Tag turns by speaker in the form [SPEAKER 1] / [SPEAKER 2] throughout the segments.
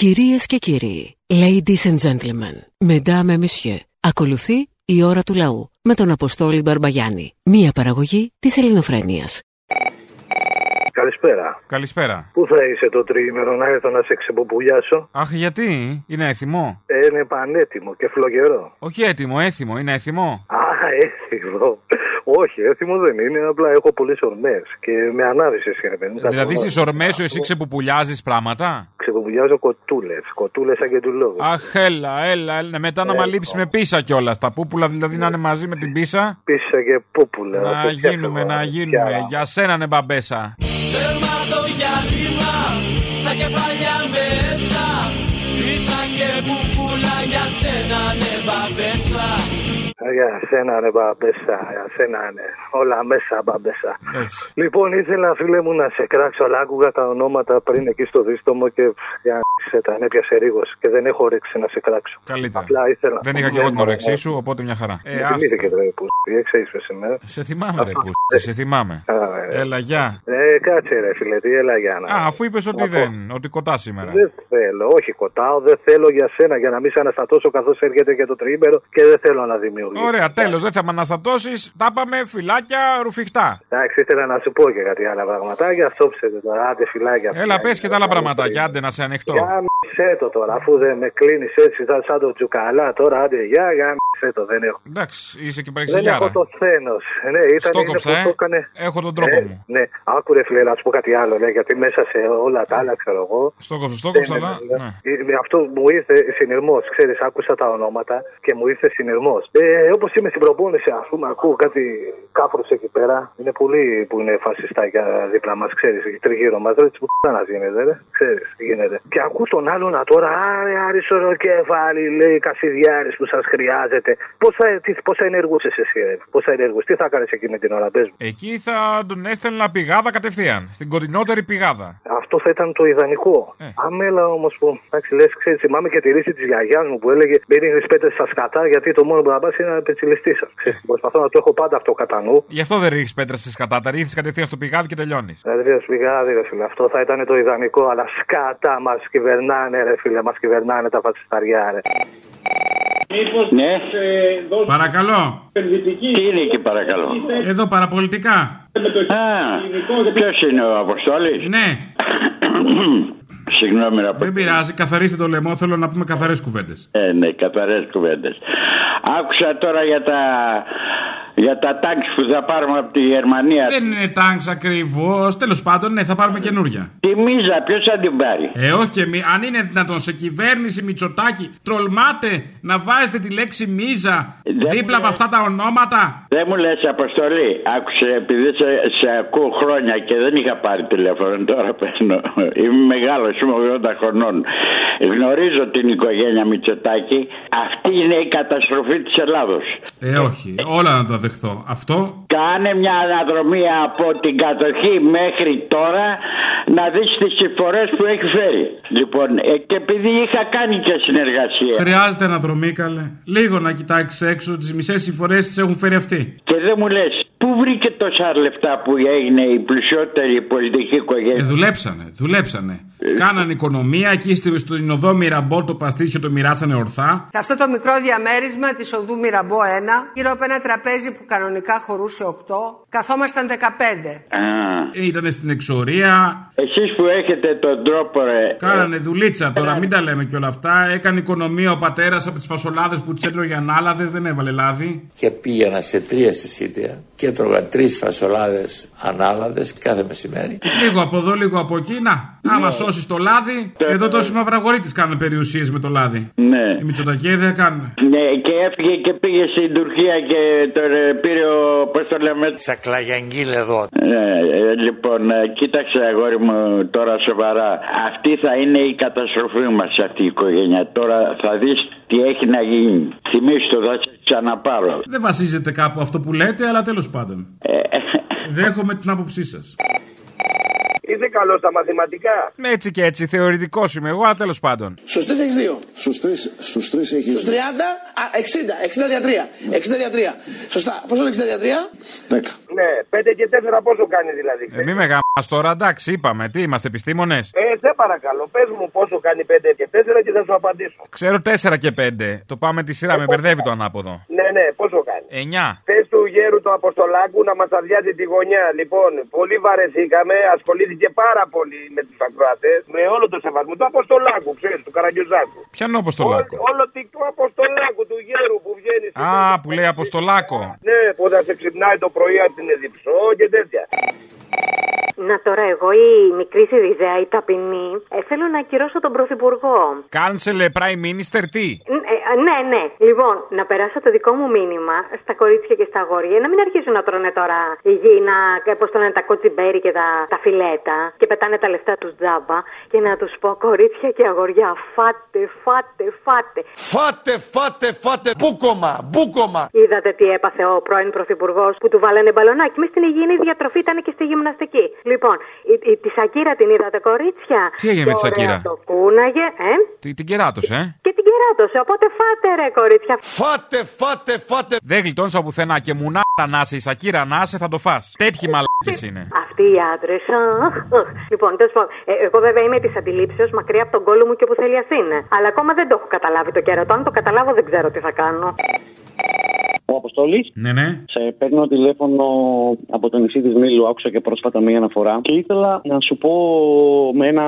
[SPEAKER 1] Κυρίες και κύριοι, ladies and gentlemen, mesdames et messieurs, ακολουθεί η ώρα του λαού με τον Αποστόλη Μπαρμπαγιάννη, μία παραγωγή της ελληνοφρένειας.
[SPEAKER 2] Καλησπέρα.
[SPEAKER 3] Καλησπέρα.
[SPEAKER 2] Πού θα είσαι το τριήμερο να έρθω να σε ξεποπουλιάσω.
[SPEAKER 3] Αχ, γιατί; Είναι έθιμο;
[SPEAKER 2] Ε, είναι πανέτοιμο και φλογερό.
[SPEAKER 3] Όχι έτοιμο, έθιμο, είναι έθιμο.
[SPEAKER 2] Α, έθιμο. Όχι, έθιμο δεν είναι. Απλά έχω πολλές ορμές και με ανάβησε ρε παιδί μου.
[SPEAKER 3] Δηλαδή στις ορμές σου εσύ ξεποπουλιάζει πράγματα;
[SPEAKER 2] Ξεποπουλιάζω κοτούλες. Κοτούλες σαν και του λόγου.
[SPEAKER 3] Αχ, έλα, έλα, έλα. Μετά να
[SPEAKER 2] Έλα.
[SPEAKER 3] λείψει με πίσα κιόλας. Τα πούπουλα δηλαδή να είναι μαζί με την πίσα;
[SPEAKER 2] Πίσα και πούπουλα.
[SPEAKER 3] Να
[SPEAKER 2] Το
[SPEAKER 3] γίνουμε,
[SPEAKER 2] φτιάχνω,
[SPEAKER 3] να γίνουμε.
[SPEAKER 2] πια.
[SPEAKER 3] Για σένα ναι μπαμπέσα.
[SPEAKER 4] Τέρμα το διάλειμμα, τα κεφάλια Για σένα
[SPEAKER 2] ρε μπαμπέσα, για σένα ναι. Όλα μέσα μπαμπέσα.
[SPEAKER 3] Έτσι.
[SPEAKER 2] Λοιπόν, ήθελα φίλε μου να σε κράξω, αλλά άκουγα τα ονόματα πριν εκεί στο δίστομο και για σε τα έπιασε ρίγος και δεν έχω όρεξη να σε κράξω.
[SPEAKER 3] Καλύτερα.
[SPEAKER 2] Απλά ήθελα.
[SPEAKER 3] Δεν είχα κι εγώ την όρεξή σου, οπότε μια χαρά.
[SPEAKER 2] Ε,
[SPEAKER 3] Ε, άστα.
[SPEAKER 2] θυμήθηκε ρε που εξαίσου σήμερα.
[SPEAKER 3] Σε θυμάμαι, ρε
[SPEAKER 2] Αυτό.
[SPEAKER 3] που. Σε θυμάμαι.
[SPEAKER 2] Α, ε.
[SPEAKER 3] Έλα, γεια.
[SPEAKER 2] Ε, κάτσε ρε φίλε, τι έλα για να.
[SPEAKER 3] Α, αφού είπες ότι
[SPEAKER 2] Να πω.
[SPEAKER 3] δεν, ότι κοτά σήμερα.
[SPEAKER 2] Δεν θέλω, όχι κοτάω, δεν θέλω για σένα για να μην σε αναστατώσω καθώς έρχεται και το τριήμερο και δεν θέλω να δημιουργήσω.
[SPEAKER 3] Ωραία, τέλος, δεν θα με αναστατώσεις. Τα πάμε φυλάκια ρουφιχτά.
[SPEAKER 2] Εντάξει, ήθελα να σου πω και κάτι άλλα πραγματάκια. Στόψετε τώρα, άντε φυλάκια.
[SPEAKER 3] Έλα, πες και τα άλλα πραγματάκια, άντε να σε ανοιχτώ.
[SPEAKER 2] Για μισέ το τώρα, αφού δεν με κλείνεις έτσι σαν, σαν το τζουκαλά τώρα, άντε για, για μισέ το, δεν έχω.
[SPEAKER 3] Εντάξει, είσαι και
[SPEAKER 2] Δεν
[SPEAKER 3] παρεξηγιάρα.
[SPEAKER 2] έχω το θένος. Ναι, ήταν
[SPEAKER 3] Στο
[SPEAKER 2] είναι
[SPEAKER 3] κόψα,
[SPEAKER 2] που
[SPEAKER 3] ε.
[SPEAKER 2] το έκανε.
[SPEAKER 3] Έχω τον τρόπο
[SPEAKER 2] Ε,
[SPEAKER 3] μου.
[SPEAKER 2] Ναι, άκουρε φίλε, να σου πω κάτι άλλο, ναι, γιατί μέσα σε όλα τα άλλα, ξέρω εγώ.
[SPEAKER 3] Στο κόψα, στο κόψα,
[SPEAKER 2] δεν-
[SPEAKER 3] αλλά.
[SPEAKER 2] ναι.
[SPEAKER 3] ναι.
[SPEAKER 2] Ε, Με αυτό μου ήρθε συνειρμός. Ξέρεις, άκουσα τα ονόματα και μου ήρθε συνειρμός. Ε, Όπως είμαι στην προπόνηση, ας πούμε, ακούω κάτι κάφρου εκεί πέρα. Είναι πολλοί που είναι φασιστάκια δίπλα μας, ξέρεις, τριγύρω μας. Δεν που να γίνεται, ρε. Ξέρεις τι γίνεται. Και ακούω τον άλλον να τώρα, άρε, άρισορο κεφάλι, λέει Κασιδιάρης που σας χρειάζεται. Πώς θα, τι- πώς θα ενεργούσες εσύ, ρε. Πώς θα ενεργούσε, τι θα έκανε εκεί με την ώρα, πες μου.
[SPEAKER 3] Εκεί θα τον έστελνα πηγάδα κατευθείαν. Στην κοντινότερη πηγάδα.
[SPEAKER 2] Αυτό θα ήταν το ιδανικό.
[SPEAKER 3] Ε.
[SPEAKER 2] Αμέλα όμως που, εντάξει, λες, ξέρεις, θυμάμαι και τη ρίση της γιαγιάς μου που έλεγε Μην ρίχνεις πέτρε στα σκατά γιατί το μόνο που θα πας είναι να πετσιλιστή σα. Προσπαθώ να το έχω πάντα αυτό κατά νου.
[SPEAKER 3] Γι' αυτό δεν ρίχνεις πέτρα σε σκατά. Τα ρίχνεις κατευθείαν στο πηγάδι και τελειώνεις.
[SPEAKER 2] Δηλαδή, ρε πηγάδι, ρε φίλε, αυτό θα ήταν το ιδανικό, αλλά σκατά μας κυβερνάνε, ρε φίλε, μας κυβερνάνε τα φατσισταριά, ρε.
[SPEAKER 5] Ναι,
[SPEAKER 3] Παρακαλώ.
[SPEAKER 5] τι είναι εκεί παρακαλώ;
[SPEAKER 3] Εδώ παραπολιτικά.
[SPEAKER 5] Α, ποιος είναι ο Αποστόλης;
[SPEAKER 3] Ναι,
[SPEAKER 5] Συγγνώμη να πω.
[SPEAKER 3] δεν πειράζει. Καθαρίστε το λαιμό. Θέλω να πούμε καθαρές κουβέντες.
[SPEAKER 5] Ε, ναι, καθαρές κουβέντες. Άκουσα τώρα για τα, για τα τάγκ που θα πάρουμε από τη Γερμανία.
[SPEAKER 3] Δεν είναι τάγκ ακριβώς. Τέλος πάντων, ναι, θα πάρουμε καινούρια.
[SPEAKER 5] Τη μίζα, ποιος θα την πάρει;
[SPEAKER 3] Ε, όχι και μη, αν είναι δυνατόν σε κυβέρνηση Μητσοτάκη, τρολμάτε να βάζετε τη λέξη μίζα
[SPEAKER 5] Δεν
[SPEAKER 3] δίπλα
[SPEAKER 5] μου
[SPEAKER 3] από αυτά τα ονόματα.
[SPEAKER 5] Δεν μου λες αποστολή. Άκουσε, επειδή σε, σε ακούω χρόνια και δεν είχα πάρει τηλέφωνο, τώρα παίρνω. Είμαι μεγάλος, είμαι 80 χρονών. Γνωρίζω την οικογένεια Μητσοτάκη. Αυτή είναι η καταστροφή της Ελλάδος.
[SPEAKER 3] Ε, όχι, όλα να τα δεχθώ. Αυτό;
[SPEAKER 5] Κάνε μια αναδρομή από την κατοχή μέχρι τώρα να δεις τις συμφορές που έχει φέρει. Λοιπόν, ε, και επειδή είχα κάνει και συνεργασία
[SPEAKER 3] χρειάζεται αναδρομή, καλέ. Λίγο να κοιτάξεις έξω, τις μισές συμφορές τις έχουν φέρει αυτοί.
[SPEAKER 5] και δεν μου λες πού βρήκε τόσα λεφτά που έγινε η πλουσιότερη πολιτική
[SPEAKER 3] Ε,
[SPEAKER 5] οικογένεια.
[SPEAKER 3] δουλέψανε, δουλέψανε. Κάναν οικονομία εκεί στο- στην οδό Μυραμπό το παστίτσιο το μοιράσανε ορθά.
[SPEAKER 6] Σε αυτό το μικρό διαμέρισμα της οδού Μυραμπό 1, γύρω από ένα τραπέζι που κανονικά χωρούσε 8, καθόμασταν 15.
[SPEAKER 5] Α,
[SPEAKER 3] Ήταν στην εξορία,
[SPEAKER 5] εσείς που έχετε τον τρόπο ρε,
[SPEAKER 3] κάνανε δουλίτσα. Τώρα μην τα λέμε και όλα αυτά. Έκανε οικονομία ο πατέρας από τις φασολάδες που τις έτρωγε ανάλαδες, δεν έβαλε λάδι.
[SPEAKER 7] και πήγαινα σε τρία συσίτια και έτρωγα τρεις φασολάδες ανάλαδες κάθε μεσημέρι.
[SPEAKER 3] Λίγο από εδώ, λίγο από εκεί. Να, άμα σώσεις το λάδι, εδώ τόσοι μαυραγωρίτε κάνουν περιουσίες με το λάδι.
[SPEAKER 5] ναι.
[SPEAKER 3] Οι Μητσοτακέοι δεν κάνουν.
[SPEAKER 5] Ναι, και έφυγε και πήγε στην Τουρκία και τον ε, πήρε ο, πώς το λέμε,
[SPEAKER 7] Τσακλαγιαγγίλ εδώ.
[SPEAKER 5] Ε, ε, λοιπόν, ε, κοίταξε αγόρι μου τώρα σοβαρά. Αυτή θα είναι η καταστροφή μας αυτή η οικογένεια. Τώρα θα δεις τι έχει να γίνει. Θυμήσου το, θα σε ξαναπάρω.
[SPEAKER 3] Δεν βασίζεται κάπου αυτό που λέτε, αλλά τέλος πάντων.
[SPEAKER 5] Ε,
[SPEAKER 3] Δέχομαι την άποψή σας.
[SPEAKER 2] Είσαι καλός στα μαθηματικά.
[SPEAKER 3] Έτσι και έτσι, θεωρητικός είμαι εγώ, αλλά τέλος πάντων.
[SPEAKER 8] Στους τρεις έχεις δύο.
[SPEAKER 9] Στους τρεις στους τρεις έχεις.
[SPEAKER 8] Στους 30, α, 60. 60 δια 3. 60 δια 3. Σωστά. Πόσο είναι 60 δια 3?
[SPEAKER 9] 10.
[SPEAKER 8] Ναι, 5 και 4 πόσο κάνει δηλαδή.
[SPEAKER 3] Ε, μη με γάμας τώρα, εντάξει, είπαμε. Τι είμαστε, επιστήμονες;
[SPEAKER 8] Ε, σε παρακαλώ, πες μου πόσο κάνει 5 και 4 και θα σου απαντήσω.
[SPEAKER 3] Ξέρω 4 και 5. Το πάμε τη σειρά, με μπερδεύει το ανάποδο.
[SPEAKER 8] Ναι, ναι, πόσο κάνει.
[SPEAKER 3] 9.
[SPEAKER 8] Θες του γέρου του Αποστολάκου να μας αδειάζει τη γωνιά. Λοιπόν, πολύ βαρεθήκαμε, ασχολήθηκε πάρα πολύ με τους ακροατές, με όλο το σεβασμό του Αποστολάκου, ξέρεις, του Καραγκιουζάκου.
[SPEAKER 3] Ποιανό Αποστολάκο.
[SPEAKER 8] Όλο, όλο τι- του Αποστολάκου, του γέρου που βγαίνει. στην
[SPEAKER 3] Α, που λέει Αποστολάκο.
[SPEAKER 8] Ναι, που θα σε ξυπνάει το πρωί από την Εδιψό και τέτοια.
[SPEAKER 10] Να τώρα εγώ η μικρή Σιριζέα, η ταπεινή, ε, θέλω να ακυρώσω τον Πρωθυπουργό.
[SPEAKER 3] Κάνσελε Prime Minister τι;
[SPEAKER 10] Ν- ε, ε, ναι, ναι. Λοιπόν, να περάσω το δικό μου μήνυμα στα κορίτσια και στα αγόρια. Να μην αρχίσουν να τρώνε τώρα υγιεινά, πώς το λένε, τα κοτσιμπέρι και τα, τα φιλέτα και πετάνε τα λεφτά τους τζάμπα. Και να τους πω, κορίτσια και αγόρια, φάτε, φάτε, φάτε.
[SPEAKER 11] Φάτε, φάτε, φάτε, μπούκομα, μπούκομα.
[SPEAKER 10] Είδατε τι έπαθε ο πρώην Πρωθυπουργός που του βάλανε μπαλονάκι. Μες στην υγιεινή διατροφή ήταν και στη γυμναστική. Λοιπόν, η, η, τη Σακύρα την είδατε, κορίτσια;
[SPEAKER 3] Τι έγινε με τη
[SPEAKER 10] Και ωραία
[SPEAKER 3] Σακύρα;
[SPEAKER 10] Το κούναγε, ε;
[SPEAKER 3] Τι, την κεράτωσε, ε;
[SPEAKER 10] Και την κεράτωσε. Οπότε φάτε, ρε, κορίτσια.
[SPEAKER 11] Φάτε, φάτε, φάτε.
[SPEAKER 3] Δεν γλιτώνεις από πουθενά και μουνά να είσαι, η Σακύρα να είσαι, θα το φας. Τέτοιοι μαλάκες είναι.
[SPEAKER 10] Αυτοί οι άντρες. Λοιπόν, τέλος πάντων, ε, εγώ βέβαια είμαι της αντιλήψεως μακριά από τον κόλλο μου και όπου θέλει ας είναι. Αλλά ακόμα δεν το έχω καταλάβει το κέρατο. Αν το καταλάβω, δεν ξέρω τι θα κάνω.
[SPEAKER 12] Ο Αποστόλης.
[SPEAKER 3] Ναι, ναι.
[SPEAKER 12] Σε παίρνω τηλέφωνο από το νησί της Μήλου. Άκουσα και πρόσφατα μία αναφορά. Και ήθελα να σου πω με ένα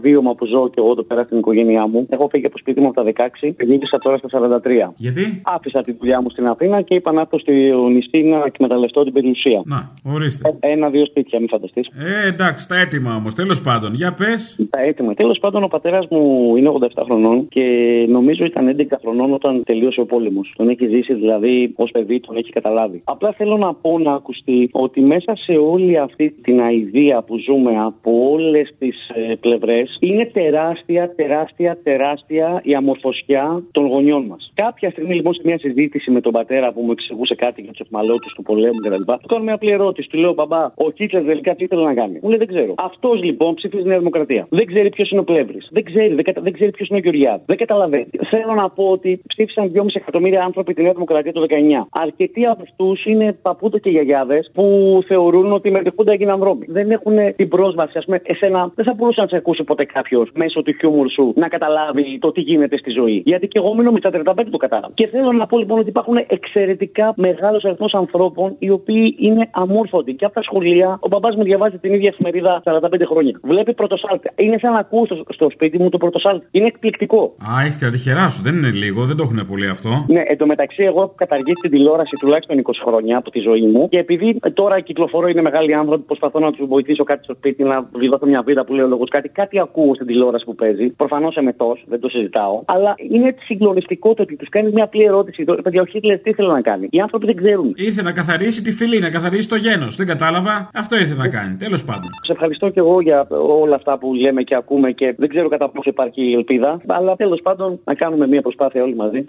[SPEAKER 12] βίωμα που ζω και εγώ εδώ πέρα στην οικογένειά μου. Έχω φύγει από σπίτι μου από τα 16 και γύρισα τώρα στα 43.
[SPEAKER 3] Γιατί;
[SPEAKER 12] Άφησα τη δουλειά μου στην Αθήνα και είπα να έρθω στο νησί να εκμεταλλευτώ την περιουσία.
[SPEAKER 3] Να, ορίστε.
[SPEAKER 12] Ένα-δύο σπίτια, μην φανταστείς.
[SPEAKER 3] Ε, εντάξει, τα έτοιμα όμως. Τέλος πάντων, για πες.
[SPEAKER 12] Τα έτοιμα. Τέλος πάντων, ο πατέρας μου είναι 87 χρονών και νομίζω ήταν 11 χρονών όταν τελείωσε ο πόλεμος. Τον έχει ζήσει δηλαδή ω παιδί, τον έχει καταλάβει. Απλά θέλω να πω να ακουστεί ότι μέσα σε όλη αυτή την αηδία που ζούμε από όλες τις ε, πλευρές είναι τεράστια, τεράστια, τεράστια η αμορφωσιά των γονιών μας. Κάποια στιγμή λοιπόν σε μια συζήτηση με τον πατέρα που μου εξηγούσε κάτι για τους εχμαλώτου του πολέμου κτλ. Του κάνω μια απλή ερώτηση. Του λέω, Μπαμπά, ο Κίτλερ τελικά τι ήθελε να κάνει; Μου λέει, Δεν ξέρω. Αυτός λοιπόν ψήφιζε Νέα Δημοκρατία. Δεν ξέρει ποιος είναι ο Πλεύρης. Δεν ξέρει, δεν, κατα... δεν ξέρει ποιος είναι ο Γεωργιάδης. Δεν καταλαβαίνει. Θέλω να πω ότι ψήφισαν 2,5 εκατομμύρια άνθρωποι τη Νέα Δημοκρατία το 19. Αρκετοί από αυτούς είναι παππούτο και γιαγιάδες που θεωρούν ότι με τη Χούντα έγιναν βρώμοι. Δεν έχουν την πρόσβαση, ας πούμε, εσένα δεν θα μπορούσε να σε ακούσει ποτέ κάποιος μέσω του χιούμορ σου να καταλάβει το τι γίνεται στη ζωή. Γιατί και εγώ μείνω με τα 35 το κατάλαβα. Και θέλω να πω λοιπόν ότι υπάρχουν εξαιρετικά μεγάλος αριθμός ανθρώπων οι οποίοι είναι αμόρφωτοι. Και από τα σχολεία, ο μπαμπά μου διαβάζει την ίδια εφημερίδα 45 χρόνια. Βλέπει πρωτοσάλτη. Είναι σαν να ακούω στο, στο σπίτι μου το πρωτοσάλτη. Είναι εκπληκτικό.
[SPEAKER 3] Α, έχει και τα τυχερά σου. Δεν είναι λίγο, δεν το έχουν πολύ αυτό.
[SPEAKER 12] Ναι, εντωμεταξύ, εγώ έχω καταργήσει την τηλεόραση τουλάχιστον 20 χρόνια από τη ζωή μου. Και επειδή τώρα κυκλοφορώ, είναι μεγάλοι άνθρωποι, προσπαθώ να τους βοηθήσω κάτι στο σπίτι, να βιδώσω μια βίδα που λέει ο λόγος κάτι. Κάτι ακούω στην τηλεόραση που παίζει. Προφανώς εμετό, δεν το συζητάω. Αλλά είναι συγκλονιστικό το ότι τους κάνεις μια απλή ερώτηση. Το παιδιά, ο Χίτλερ τι ήθελε να κάνει. Οι άνθρωποι δεν ξέρουν.
[SPEAKER 3] Ήρθε να καθαρίσει τη φυλή, να καθαρίσει το γένος. Δεν κατάλαβα. Αυτό ήρθε να κάνει. Τέλος πάντων.
[SPEAKER 12] Σε ευχαριστώ και εγώ για όλα αυτά που λέμε και ακούμε και δεν ξέρω κατά πόσο υπάρχει ελπίδα. Αλλά τέλος πάντων να κάνουμε μια προσπάθεια όλοι μαζί.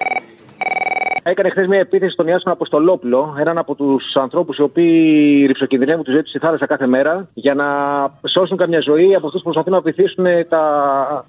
[SPEAKER 13] Έκανε χθες μια επίθεση στον Ιάσονα Αποστολόπουλο, έναν από τους ανθρώπους οι οποίοι ρηψοκινδυνεύουν τη ζωή τους στη θάλασσα κάθε μέρα για να σώσουν καμιά ζωή από αυτούς που προσπαθούν να βυθίσουν τα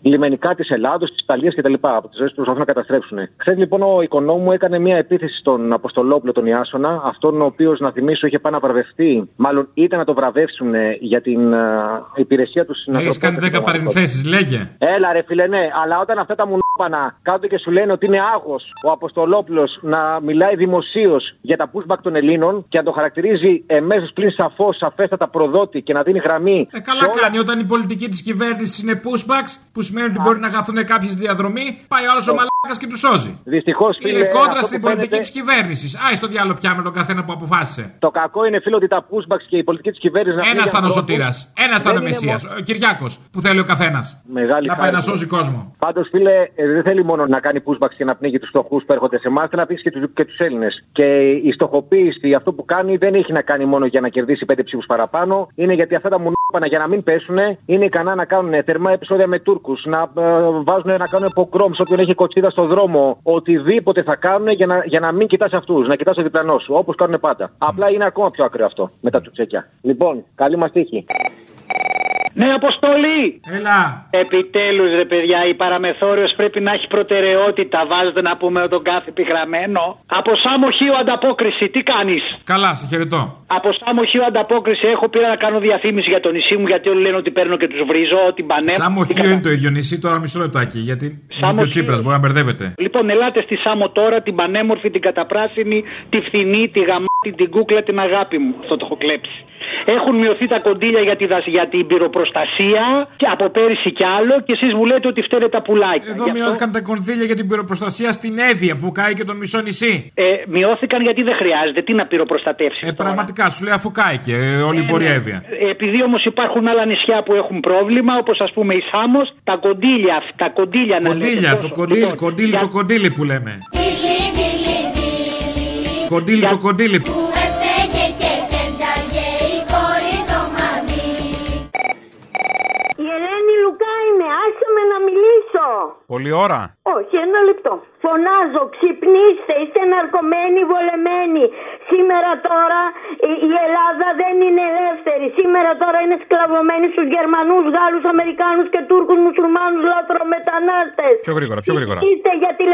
[SPEAKER 13] λιμενικά της Ελλάδος, της Ιταλίας κτλ. Από τις ζωές που προσπαθούν να καταστρέψουν. Χθες λοιπόν ο οικονόμου έκανε μια επίθεση στον Αποστολόπουλο, τον Ιάσονα, αυτόν ο οποίος να θυμίσω είχε πάει να βραβευτεί, μάλλον ήταν να το βραβεύσουν για την uh, υπηρεσία τους στην
[SPEAKER 3] Έχεις κάνει 10 παρενθέσεις, λέγε.
[SPEAKER 13] Έλα ρε φίλε, ναι, αλλά όταν αυτά τα μουνόπανα κάτω και σου λένε ότι είναι άγος ο Αποστολόπουλος να μιλάει δημοσίως για τα pushback των Ελλήνων και να το χαρακτηρίζει εμέσω πλην σαφώς, σαφέστατα προδότη και να δίνει γραμμή.
[SPEAKER 3] Ε, καλά όλα... κάνει όταν η πολιτική της κυβέρνησης είναι pushbacks, που σημαίνει ότι μπορεί να χαθούν κάποιες διαδρομή, πάει άλλος ο μαλάκας και του σώζει.
[SPEAKER 13] Δυστυχώς
[SPEAKER 3] Είναι κόντρα στην πολιτική της κυβέρνησης. Άι στο διάλογο πια με τον καθένα που αποφάσισε.
[SPEAKER 13] Το κακό είναι φίλο ότι τα pushbacks και η πολιτική της κυβέρνησης.
[SPEAKER 3] Ένας ήταν ο Σωτήρας. Ένας ήταν ο Μεσία. Ο Κυριάκος που θέλει ο καθένας. Να πάει να σώζει κόσμο.
[SPEAKER 13] Πάντως φίλε, δεν θέλει μόνο να κάνει pushbacks και να πνίγει τους φτωχούς που έρχονται σε εμάς, να πει και του και τους Έλληνες. Και η στοχοποίηση, αυτό που κάνει, δεν έχει να κάνει μόνο για να κερδίσει πέντε ψήφους παραπάνω. Είναι γιατί αυτά τα μουνόπανα για να μην πέσουν είναι ικανά να κάνουν θερμά επεισόδια με Τούρκους, να ε, βάζουν να κάνουν ποκρόμ όποιον έχει κοτσίδα στο δρόμο. Οτιδήποτε θα κάνουν για να, για να μην κοιτάς αυτούς, να κοιτάς το διπλανό σου, όπως κάνουν πάντα. Απλά είναι ακόμα πιο ακραίο αυτό με τα τσουτσέκια. Λοιπόν, καλή μας τύχη.
[SPEAKER 14] Ναι, Αποστολή!
[SPEAKER 3] Έλα.
[SPEAKER 14] Επιτέλους, ρε παιδιά, η παραμεθόριος πρέπει να έχει προτεραιότητα. Βάζετε να πούμε τον κάθε πυγραμμένο. Από Σάμο Χίο ανταπόκριση, τι κάνεις;
[SPEAKER 3] Καλά, σε χαιρετώ.
[SPEAKER 14] Από Σάμο Χίο ανταπόκριση έχω πήρα να κάνω διαφήμιση για το νησί μου γιατί όλοι λένε ότι παίρνω και τους βρίζω, την πανέμ.
[SPEAKER 3] Σάμο Χίο είναι το ίδιο νησί, τώρα μισό λεπτάκι. Γιατί είναι
[SPEAKER 14] Σάμο
[SPEAKER 3] και ο Τσίπρας,
[SPEAKER 14] Χίο.
[SPEAKER 3] μπορεί να μπερδεύεται.
[SPEAKER 14] Λοιπόν, ελάτε στη Σάμο τώρα, την πανέμορφη, την καταπράσινη, τη φθηνή, τη γαμάτη, την κούκλα, την αγάπη μου. Αυτό το έχω κλέψει. Έχουν μειωθεί τα κοντήλια για, τη, δασ- για την πυροπροστασία και από πέρυσι κι άλλο και εσείς μου λέτε ότι φταίνε τα πουλάκια.
[SPEAKER 3] Εδώ
[SPEAKER 14] Γι' αυτό,
[SPEAKER 3] μειώθηκαν τα κονδύλια για την πυροπροστασία στην Εύβοια που κάει και το μισό νησί.
[SPEAKER 14] Ε, μειώθηκαν γιατί δεν χρειάζεται. Τι να πυροπροστατεύσει.
[SPEAKER 3] Ε, πραγματικά σου λέει αφού κάει και ε, όλη η Βορεια Εύβοια.
[SPEAKER 14] Ε, Επειδή όμως υπάρχουν άλλα νησιά που έχουν πρόβλημα, όπως ας πούμε η Σάμος, τα κοντήλια, τα κοντήλια να λέτε.
[SPEAKER 3] Κοντήλια, το
[SPEAKER 14] τόσο.
[SPEAKER 3] κοντήλι,
[SPEAKER 14] Λοιπόν,
[SPEAKER 3] κοντήλι,
[SPEAKER 14] για-
[SPEAKER 3] το κοντήλι που λέμε. Κοντήλι, το κοντήλι.
[SPEAKER 15] Η Ελένη Λουκά είμαι, άσε με να μιλήσω.
[SPEAKER 3] Πολλή ώρα.
[SPEAKER 15] Όχι, ένα λεπτό. Φωνάζω, ξυπνήστε, είστε ναρκωμένοι, βολεμένοι. Σήμερα τώρα η, η Ελλάδα δεν είναι ελεύθερη. Σήμερα τώρα είναι σκλαβωμένη στους Γερμανούς, Γάλλους, Αμερικάνους και Τούρκους, Μουσουλμάνους, λαθρομετανάστες.
[SPEAKER 3] Πιο γρήγορα, πιο γρήγορα.
[SPEAKER 15] Είστε για τη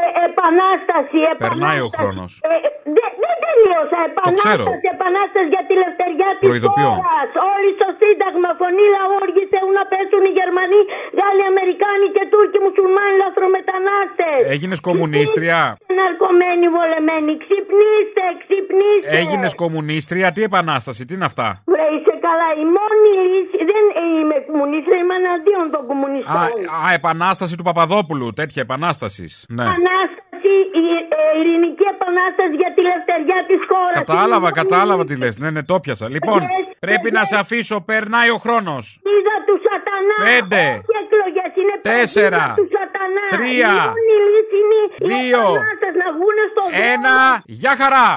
[SPEAKER 15] ε, επανάσταση, επανάσταση.
[SPEAKER 3] Περνάει ο χρόνος.
[SPEAKER 15] Ε, ε, δεν δεν τελείωσα.
[SPEAKER 3] ξέρω.
[SPEAKER 15] Επανάσταση, επανάσταση για τη λευτεριά της
[SPEAKER 3] Προειδοποιώ.
[SPEAKER 15] χώρας. Όλοι στο Σύνταγμα, φωνή λαού, οργιστεούν να πέσουν οι Γερμανοί, Γάλλοι, Αμερικάνοι και Τούρκοι, Μουσουλμάνοι, λαθρομετανάστε.
[SPEAKER 3] Έγινες κομμουνίστρια.
[SPEAKER 15] Ναρκωμένοι, βολεμένοι. Ξυπνήστε, ξυπνήστε.
[SPEAKER 3] Έγινες κομμουνίστρια. Τι επανάσταση, τι είναι αυτά;
[SPEAKER 15] Βρε, είσαι καλά. Η μόνη λύση. Δεν είμαι κομμουνίστρια, είμαι εναντίον των
[SPEAKER 3] Α,
[SPEAKER 15] κομμουνιστών.
[SPEAKER 3] α, επανάσταση του Παπαδόπουλου. Τέτοια επανάσταση. Ναι.
[SPEAKER 15] Επανάσταση, η ε, ειρηνική επανάσταση για τη λευτεριά της χώρας.
[SPEAKER 3] Κατάλαβα, κατάλαβα τι λες. Ναι, ναι, το πιασα. Λοιπόν, πρέπει να σε αφήσω. Περνάει ο χρόνος.
[SPEAKER 15] Πίδα τους σατανά.
[SPEAKER 3] Πέντε.
[SPEAKER 15] Όχι εκλογές, είναι
[SPEAKER 3] Τέσσερα.
[SPEAKER 15] παγίδα τους σατανά.
[SPEAKER 3] Τρία.
[SPEAKER 15] Η μόνη λύση είναι οι
[SPEAKER 3] Δύο.
[SPEAKER 15] επανάστες να βγούνε στο δρόμο.
[SPEAKER 3] Ένα. Γεια χαρά.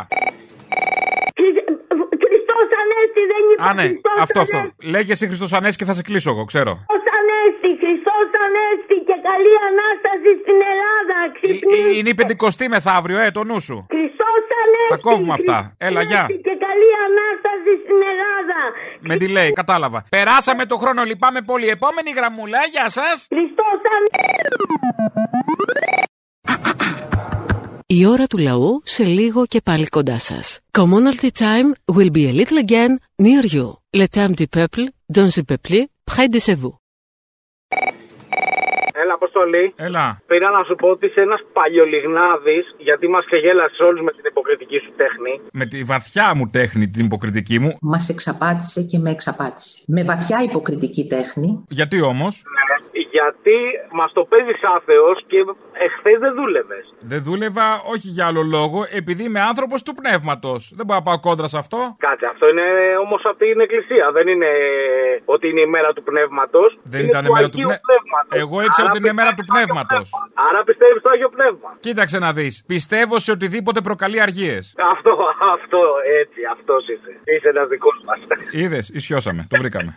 [SPEAKER 15] Χριστός Ανέστη δεν υπάρχει.
[SPEAKER 3] Α, ναι,
[SPEAKER 15] Χριστός
[SPEAKER 3] αυτό, αυτό.
[SPEAKER 15] Ανέστη.
[SPEAKER 3] Λέγεσαι Χριστός Ανέστη και θα σε κλείσω εγώ, ξέρω.
[SPEAKER 15] Χριστός Ανέστη, Χριστός Ανέστη και καλή Ανάσταση στην Ελλάδα. Ξυπνήστε.
[SPEAKER 3] Ε, Είναι η πεντηκοστή μεθαύριο, ε, το νου σου.
[SPEAKER 15] Χριστός Ανέστη.
[SPEAKER 3] Τα κόβουμε αυτά. Έλα, γεια.
[SPEAKER 15] Ανέστη Και καλή Ανάσταση στην Ελλάδα.
[SPEAKER 3] Με delay, κατάλαβα. Περάσαμε το χρόνο, λυπάμαι πολύ. Επόμενη γραμμούλα, γεια σας.
[SPEAKER 15] Χριστός Ανέστη.
[SPEAKER 1] Η ώρα του λαού σε λίγο και πάλι κοντά σας. Commonalty time will be a little again near you. Le temps du peuple, dans le peuple, près de chez vous.
[SPEAKER 13] Έλα, Αποστολή.
[SPEAKER 3] Έλα.
[SPEAKER 13] Πήρα να σου πω ότι είσαι ένας παλιολιγνάδης γιατί μας ξεγέλασε όλους με την υποκριτική σου τέχνη.
[SPEAKER 3] Με τη βαθιά μου τέχνη, την υποκριτική μου.
[SPEAKER 16] Μας εξαπάτησε και με εξαπάτησε. Με βαθιά υποκριτική τέχνη.
[SPEAKER 3] Γιατί όμως;
[SPEAKER 13] Γιατί μας το παίζεις άθεος και εχθές δεν δούλευες.
[SPEAKER 3] Δεν δούλευα, όχι για άλλο λόγο, επειδή είμαι άνθρωπος του πνεύματος. Δεν μπορώ να πάω κόντρα σε αυτό.
[SPEAKER 13] Κάτσε, αυτό είναι όμως από την Εκκλησία. Δεν είναι ότι είναι η μέρα του πνεύματος.
[SPEAKER 3] Δεν ήταν η μέρα του πνεύματος. Εγώ ήξερα ότι είναι η μέρα του πνεύματος.
[SPEAKER 13] Άρα πιστεύεις στο Άγιο Πνεύμα.
[SPEAKER 3] Κοίταξε να δεις. Πιστεύω σε οτιδήποτε προκαλεί αργίες.
[SPEAKER 13] Αυτό, αυτό, έτσι, αυτός είσαι. Είσαι ένας δικός μας.
[SPEAKER 3] Είδες, ισιώσαμε, το βρήκαμε.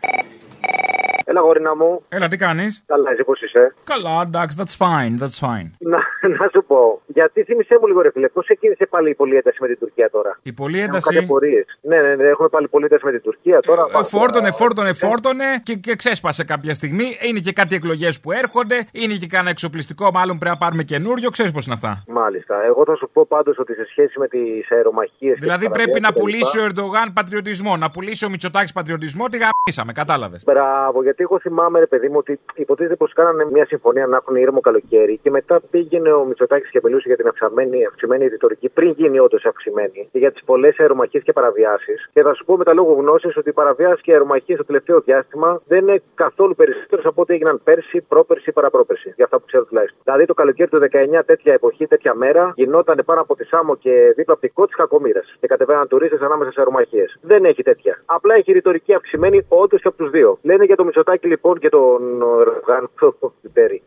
[SPEAKER 13] Έλα, γορίνα μου.
[SPEAKER 3] Έλα, τι κάνεις;
[SPEAKER 13] Καλά, εσύ πώς είσαι;
[SPEAKER 3] Καλά, εντάξει, that's fine, that's fine.
[SPEAKER 13] Να, να σου πω, γιατί θύμισέ μου λίγο ρε φίλε, πώς ξεκίνησε πάλι η πολυένταση με την Τουρκία τώρα;
[SPEAKER 3] Η πολλή
[SPEAKER 13] Έχω
[SPEAKER 3] ένταση.
[SPEAKER 13] κάτι απορίες. Ναι, ναι, ναι, έχουμε πάλι πολυένταση με την Τουρκία τώρα.
[SPEAKER 3] Ε, Φόρτωνε, φόρτωνε, φόρτωνε και, και ξέσπασε κάποια στιγμή. Είναι και κάτι εκλογές που έρχονται. Είναι και κανένα εξοπλιστικό, μάλλον πρέπει να πάρουμε καινούριο. Ξέρεις πώς είναι αυτά.
[SPEAKER 13] Μάλιστα. Εγώ θα σου πω πάντως ότι σε σχέση με τις αερομαχίες.
[SPEAKER 3] Δηλαδή πρέπει να πουλήσει ο Ερντογάν πατριωτισμό, να πουλήσει ο Μητσοτάκης πατριωτισμό, τη γαμίσαμε, κατάλαβες.
[SPEAKER 13] Μπράβο, γιατί εγώ θυμάμαι, ρε παιδί μου, ότι υποτίθεται πως κάνανε μια συμφωνία να έχουν ήρεμο καλοκαίρι και μετά πήγαινε ο Μητσοτάκης και μιλούσε για την αυξημένη, αυξημένη ρητορική πριν γίνει όντως αυξημένη και για τις πολλές αερομαχίες και παραβιάσεις. Και θα σου πω με τα λόγω γνώσης ότι οι παραβιάσεις και οι αερομαχίες το τελευταίο διάστημα δεν είναι καθόλου περισσότερες από ό,τι έγιναν πέρσι, πρόπερσι, παραπρόπερσι. Για αυτά που ξέρω τουλάχιστον. Δηλαδή το καλοκαίρι του 19 τέτοια εποχή, τέτοια μέρα γινόταν πάνω από τη Σάμο και δίπλα από τη κότη κακομήρα. Και κατεβαίναν τουρίστες ανάμεσα σε αερομαχίες. Δεν έχει τέτοια. Απλά έχει ρητορική αυξημένη όντως και από τους δύο. Λένε για το Μητσοτάκη λοιπόν και τον Ερντογάν.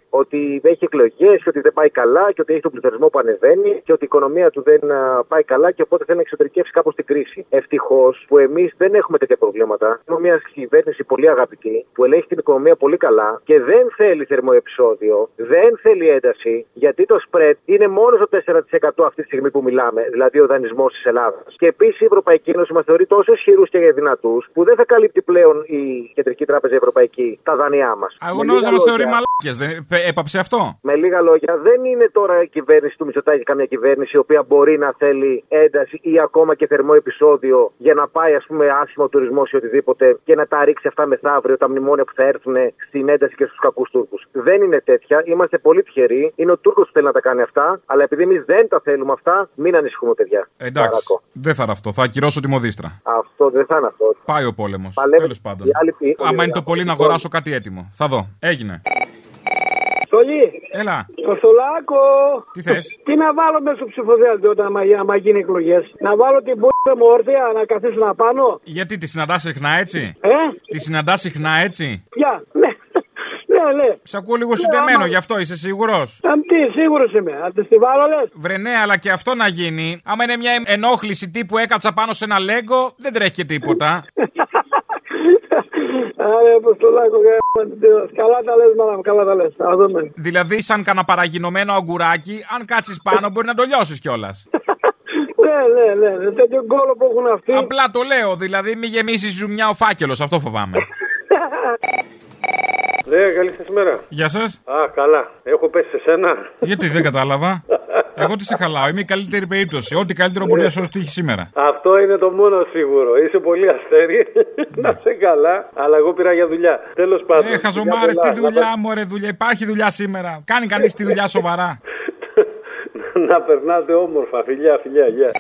[SPEAKER 13] ότι έχει εκλογές και ότι δεν πάει καλά και ότι έχει τον πληθωρισμό που ανεβαίνει και ότι η οικονομία του δεν α, πάει καλά και οπότε θέλει να εξωτερικεύσει κάπως την κρίση. Ευτυχώς που εμείς δεν έχουμε τέτοια προβλήματα. Έχουμε μια κυβέρνηση πολύ αγαπητή που ελέγχει την οικονομία πολύ καλά και δεν θέλει θερμό επεισόδιο, δεν θέλει ένταση γιατί το spread είναι μόνο στο 4% αυτή τη στιγμή που μιλάμε, δηλαδή ο δανεισμός της Ελλάδας. Και επίσης η Ευρωπαϊκή Ένωση μας θεωρεί τόσο ισχυρούς και δυνατούς που δεν θα καλύπτει πλέον η Κεντρική Τράπεζα Ευρωπαϊκής τα δάνειά μας.
[SPEAKER 3] Α, Εγώ νόμιζα μα θεωρεί μαλάκια. Δεν πε- έπαψε αυτό;
[SPEAKER 13] Με λίγα λόγια, δεν είναι τώρα η κυβέρνηση του Μητσοτάκη καμιά κυβέρνηση η οποία μπορεί να θέλει ένταση ή ακόμα και θερμό επεισόδιο για να πάει, ας πούμε, άσχημο τουρισμό ή οτιδήποτε και να τα ρίξει αυτά μεθαύριο, τα μνημόνια που θα έρθουν στην ένταση και στους κακούς Τούρκους. Δεν είναι τέτοια. Είμαστε πολύ τυχεροί. Είναι ο Τούρκος που θέλει να τα κάνει αυτά, αλλά επειδή εμείς δεν τα θέλουμε αυτά, μην ανησυχούμε, παιδιά.
[SPEAKER 3] Εντάξει.
[SPEAKER 13] Παρακώ.
[SPEAKER 3] Δεν θα είναι αυτό. Θα ακυρώσω τη μοδίστρα.
[SPEAKER 13] Αυτό δεν θα είναι αυτό.
[SPEAKER 3] Πάει ο πόλεμος.
[SPEAKER 13] Παλεύει.
[SPEAKER 3] Τέλος πάντων.
[SPEAKER 13] Οι άλλοι πει-
[SPEAKER 3] Άμα είναι το πολύ να αγοράσω κάτι έτοιμο. Θα δω. Έγινε.
[SPEAKER 17] Στολή.
[SPEAKER 3] Έλα.
[SPEAKER 17] Κοστολάκο.
[SPEAKER 3] Τι θες;
[SPEAKER 17] Τι να βάλω μέσα στο ψηφοδέλτιο όταν άμα, άμα γίνει εκλογές; Να βάλω την πούτα μου όρθια να καθίσουν απάνω.
[SPEAKER 3] Γιατί τη συναντά συχνά έτσι;
[SPEAKER 17] Ε;
[SPEAKER 3] Τη συναντά συχνά έτσι;
[SPEAKER 17] Ποια; Ναι. Ναι, ναι.
[SPEAKER 3] Σε ακούω λίγο συντεμένο γι' αυτό, είσαι σίγουρος;
[SPEAKER 17] Αν τι, σίγουρος είμαι. Αν τη τη βάλω, λες.
[SPEAKER 3] Βρε ναι, αλλά και αυτό να γίνει. Άμα είναι μια ενόχληση τύπου έκατσα πάνω σε ένα λέγκο, δεν τρέχει και τίποτα.
[SPEAKER 17] Άρα, Αποστολάκο, γάμο, καλά τα λες, μάνα μου, καλά τα λες. Θα δούμε.
[SPEAKER 3] δηλαδή, σαν κανένα παραγινωμένο αγκουράκι, αν κάτσεις πάνω, μπορεί να το λιώσεις κιόλας.
[SPEAKER 17] Ναι, ναι, ναι, ναι. Τέτοιο κόλλο που έχουν αυτοί.
[SPEAKER 3] Απλά το λέω, δηλαδή, μη γεμίσεις ζουμιά ο φάκελος, αυτό φοβάμαι.
[SPEAKER 18] Ναι, καλή σας μέρα.
[SPEAKER 3] Γεια σας.
[SPEAKER 18] Α, καλά. Έχω πέσει σε σένα.
[SPEAKER 3] Γιατί δεν κατάλαβα; Εγώ τις σε χαλάω, είμαι η καλύτερη περίπτωση. Ό,τι καλύτερο μπορεί να σου τύχει σήμερα.
[SPEAKER 18] Αυτό είναι το μόνο σίγουρο. Είσαι πολύ αστέρι. να σε καλά. Αλλά εγώ πήρα για δουλειά. Τέλος πάντων.
[SPEAKER 3] Ε, χαζομάρες,
[SPEAKER 18] Για
[SPEAKER 3] τι
[SPEAKER 18] πολλά.
[SPEAKER 3] δουλειά μου, ρε δουλειά. Υπάρχει δουλειά σήμερα. Κάνει κανείς τη δουλειά σοβαρά.
[SPEAKER 18] Να, να περνάτε όμορφα. Φιλιά, φιλιά, γεια.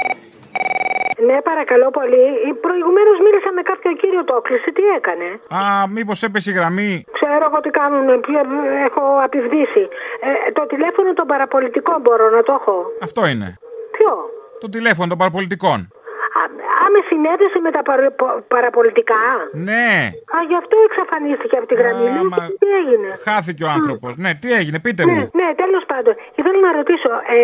[SPEAKER 19] Ναι, παρακαλώ πολύ. Προηγουμένως μίλησα με κάποιον κύριο το έκλεισε. Τι έκανε;
[SPEAKER 3] Α, μήπως έπεσε η γραμμή;
[SPEAKER 19] Ξέρω εγώ τι κάνουν. ποιο- Έχω απειβδίσει. Ε, το τηλέφωνο των παραπολιτικών μπορώ να το έχω;
[SPEAKER 3] Αυτό είναι.
[SPEAKER 19] Ποιο;
[SPEAKER 3] Το τηλέφωνο των παραπολιτικών.
[SPEAKER 19] Α, α, με συνέδεσε με τα παρα- πο- παραπολιτικά.
[SPEAKER 3] Ναι.
[SPEAKER 19] Α, γι' αυτό εξαφανίστηκε από τη γραμμή. Λέω,
[SPEAKER 3] μα-
[SPEAKER 19] τι έγινε;
[SPEAKER 3] Χάθηκε ο άνθρωπος. Ναι, τι έγινε, πείτε
[SPEAKER 19] Ναι,
[SPEAKER 3] μου.
[SPEAKER 19] ναι, τέλος πάντων. Ήθελα να ρωτήσω. Ε,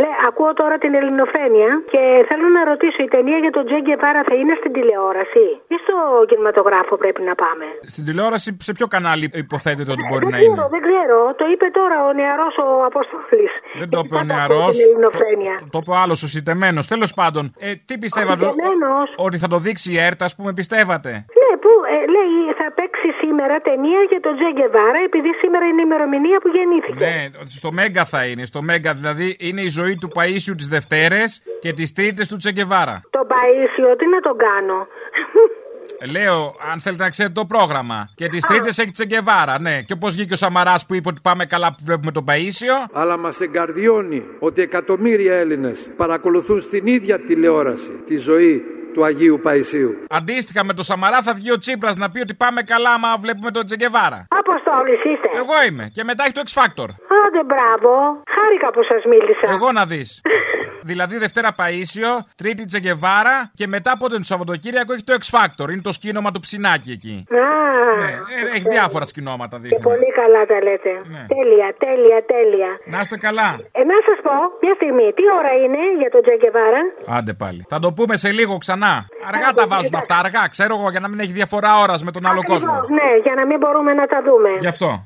[SPEAKER 19] λέ, ακούω τώρα την Ελληνοφρένεια και θέλω να ρωτήσω, η ταινία για τον Τζέν Γκεβάρα θα είναι στην τηλεόραση ή στο κινηματογράφο πρέπει να πάμε;
[SPEAKER 3] Στην τηλεόραση, σε ποιο κανάλι υποθέτεται ότι μπορεί
[SPEAKER 19] δεν
[SPEAKER 3] να
[SPEAKER 19] ξέρω,
[SPEAKER 3] είναι;
[SPEAKER 19] δεν ξέρω. Το είπε τώρα ο νεαρός ο Απόστολη.
[SPEAKER 3] Δεν το είπε ο νεαρός.
[SPEAKER 19] Την Ελληνοφρένεια.
[SPEAKER 3] Το είπε ο άλλο, ο σιτεμένο. Τέλος πάντων, ε, τι πιστεύατε.
[SPEAKER 19] Ο σιτεμένος.
[SPEAKER 3] Ότι θα το δείξει η ΕΡΤ, ας πούμε, πιστεύατε;
[SPEAKER 19] Ναι, που ε, λέει θα παίξει σήμερα ταινία για τον Τζέν Γκεβάρα επειδή σήμερα είναι η ημερομηνία που γεννήθηκε.
[SPEAKER 3] Ναι, στο Μέγκα θα είναι. Στο Μέγκα δηλαδή είναι η ζωή του Παίσιου τις Δευτέρες και τις Τρίτες του Τσεγκεβάρα.
[SPEAKER 19] Τον Παίσιο, τι να τον κάνω;
[SPEAKER 3] Λέω, αν θέλετε να ξέρετε το πρόγραμμα. Και τις Τρίτες έχει Τσεγκεβάρα, ναι. Και πώς βγήκε ο Σαμαράς που είπε ότι πάμε καλά που βλέπουμε τον Παίσιο;
[SPEAKER 20] Αλλά μας εγκαρδιώνει ότι εκατομμύρια Έλληνες παρακολουθούν στην ίδια τηλεόραση τη ζωή του Αγίου Παϊσίου.
[SPEAKER 3] Αντίστοιχα με τον Σαμαρά θα βγει ο Τσίπρας να πει ότι πάμε καλά άμα βλέπουμε τον Τσεγκεβάρα.
[SPEAKER 19] Αποστόλης είστε.
[SPEAKER 3] Εγώ είμαι. Και μετά έχει το X Factor.
[SPEAKER 19] Άντε, μπράβο. Χάρηκα που σας μίλησα.
[SPEAKER 3] Εγώ να δεις. δηλαδή Δευτέρα Παίσιο, Τρίτη Τσεγκεβάρα και μετά από τον Σαββατοκύριακο έχει το X Factor. Είναι το σκήνομα του ψινάκι εκεί.
[SPEAKER 19] Α,
[SPEAKER 3] Ναι, ε, έχει διάφορα σκηνόματα
[SPEAKER 19] και
[SPEAKER 3] δείχνει.
[SPEAKER 19] πολύ καλά τα λέτε.
[SPEAKER 3] Ναι.
[SPEAKER 19] Τέλεια, τέλεια, τέλεια.
[SPEAKER 3] Να είστε καλά.
[SPEAKER 19] Ε, να σας πω, μια στιγμή, τι ώρα είναι για τον Τζέγκεβάρα.
[SPEAKER 3] Άντε πάλι. Θα το πούμε σε λίγο ξανά. Αργά τα βάζουν αυτά, αργά, ξέρω εγώ, για να μην έχει διαφορά ώρας με τον άλλο κόσμο.
[SPEAKER 19] Ναι, για να μην μπορούμε να τα δούμε.
[SPEAKER 3] Γι' αυτό.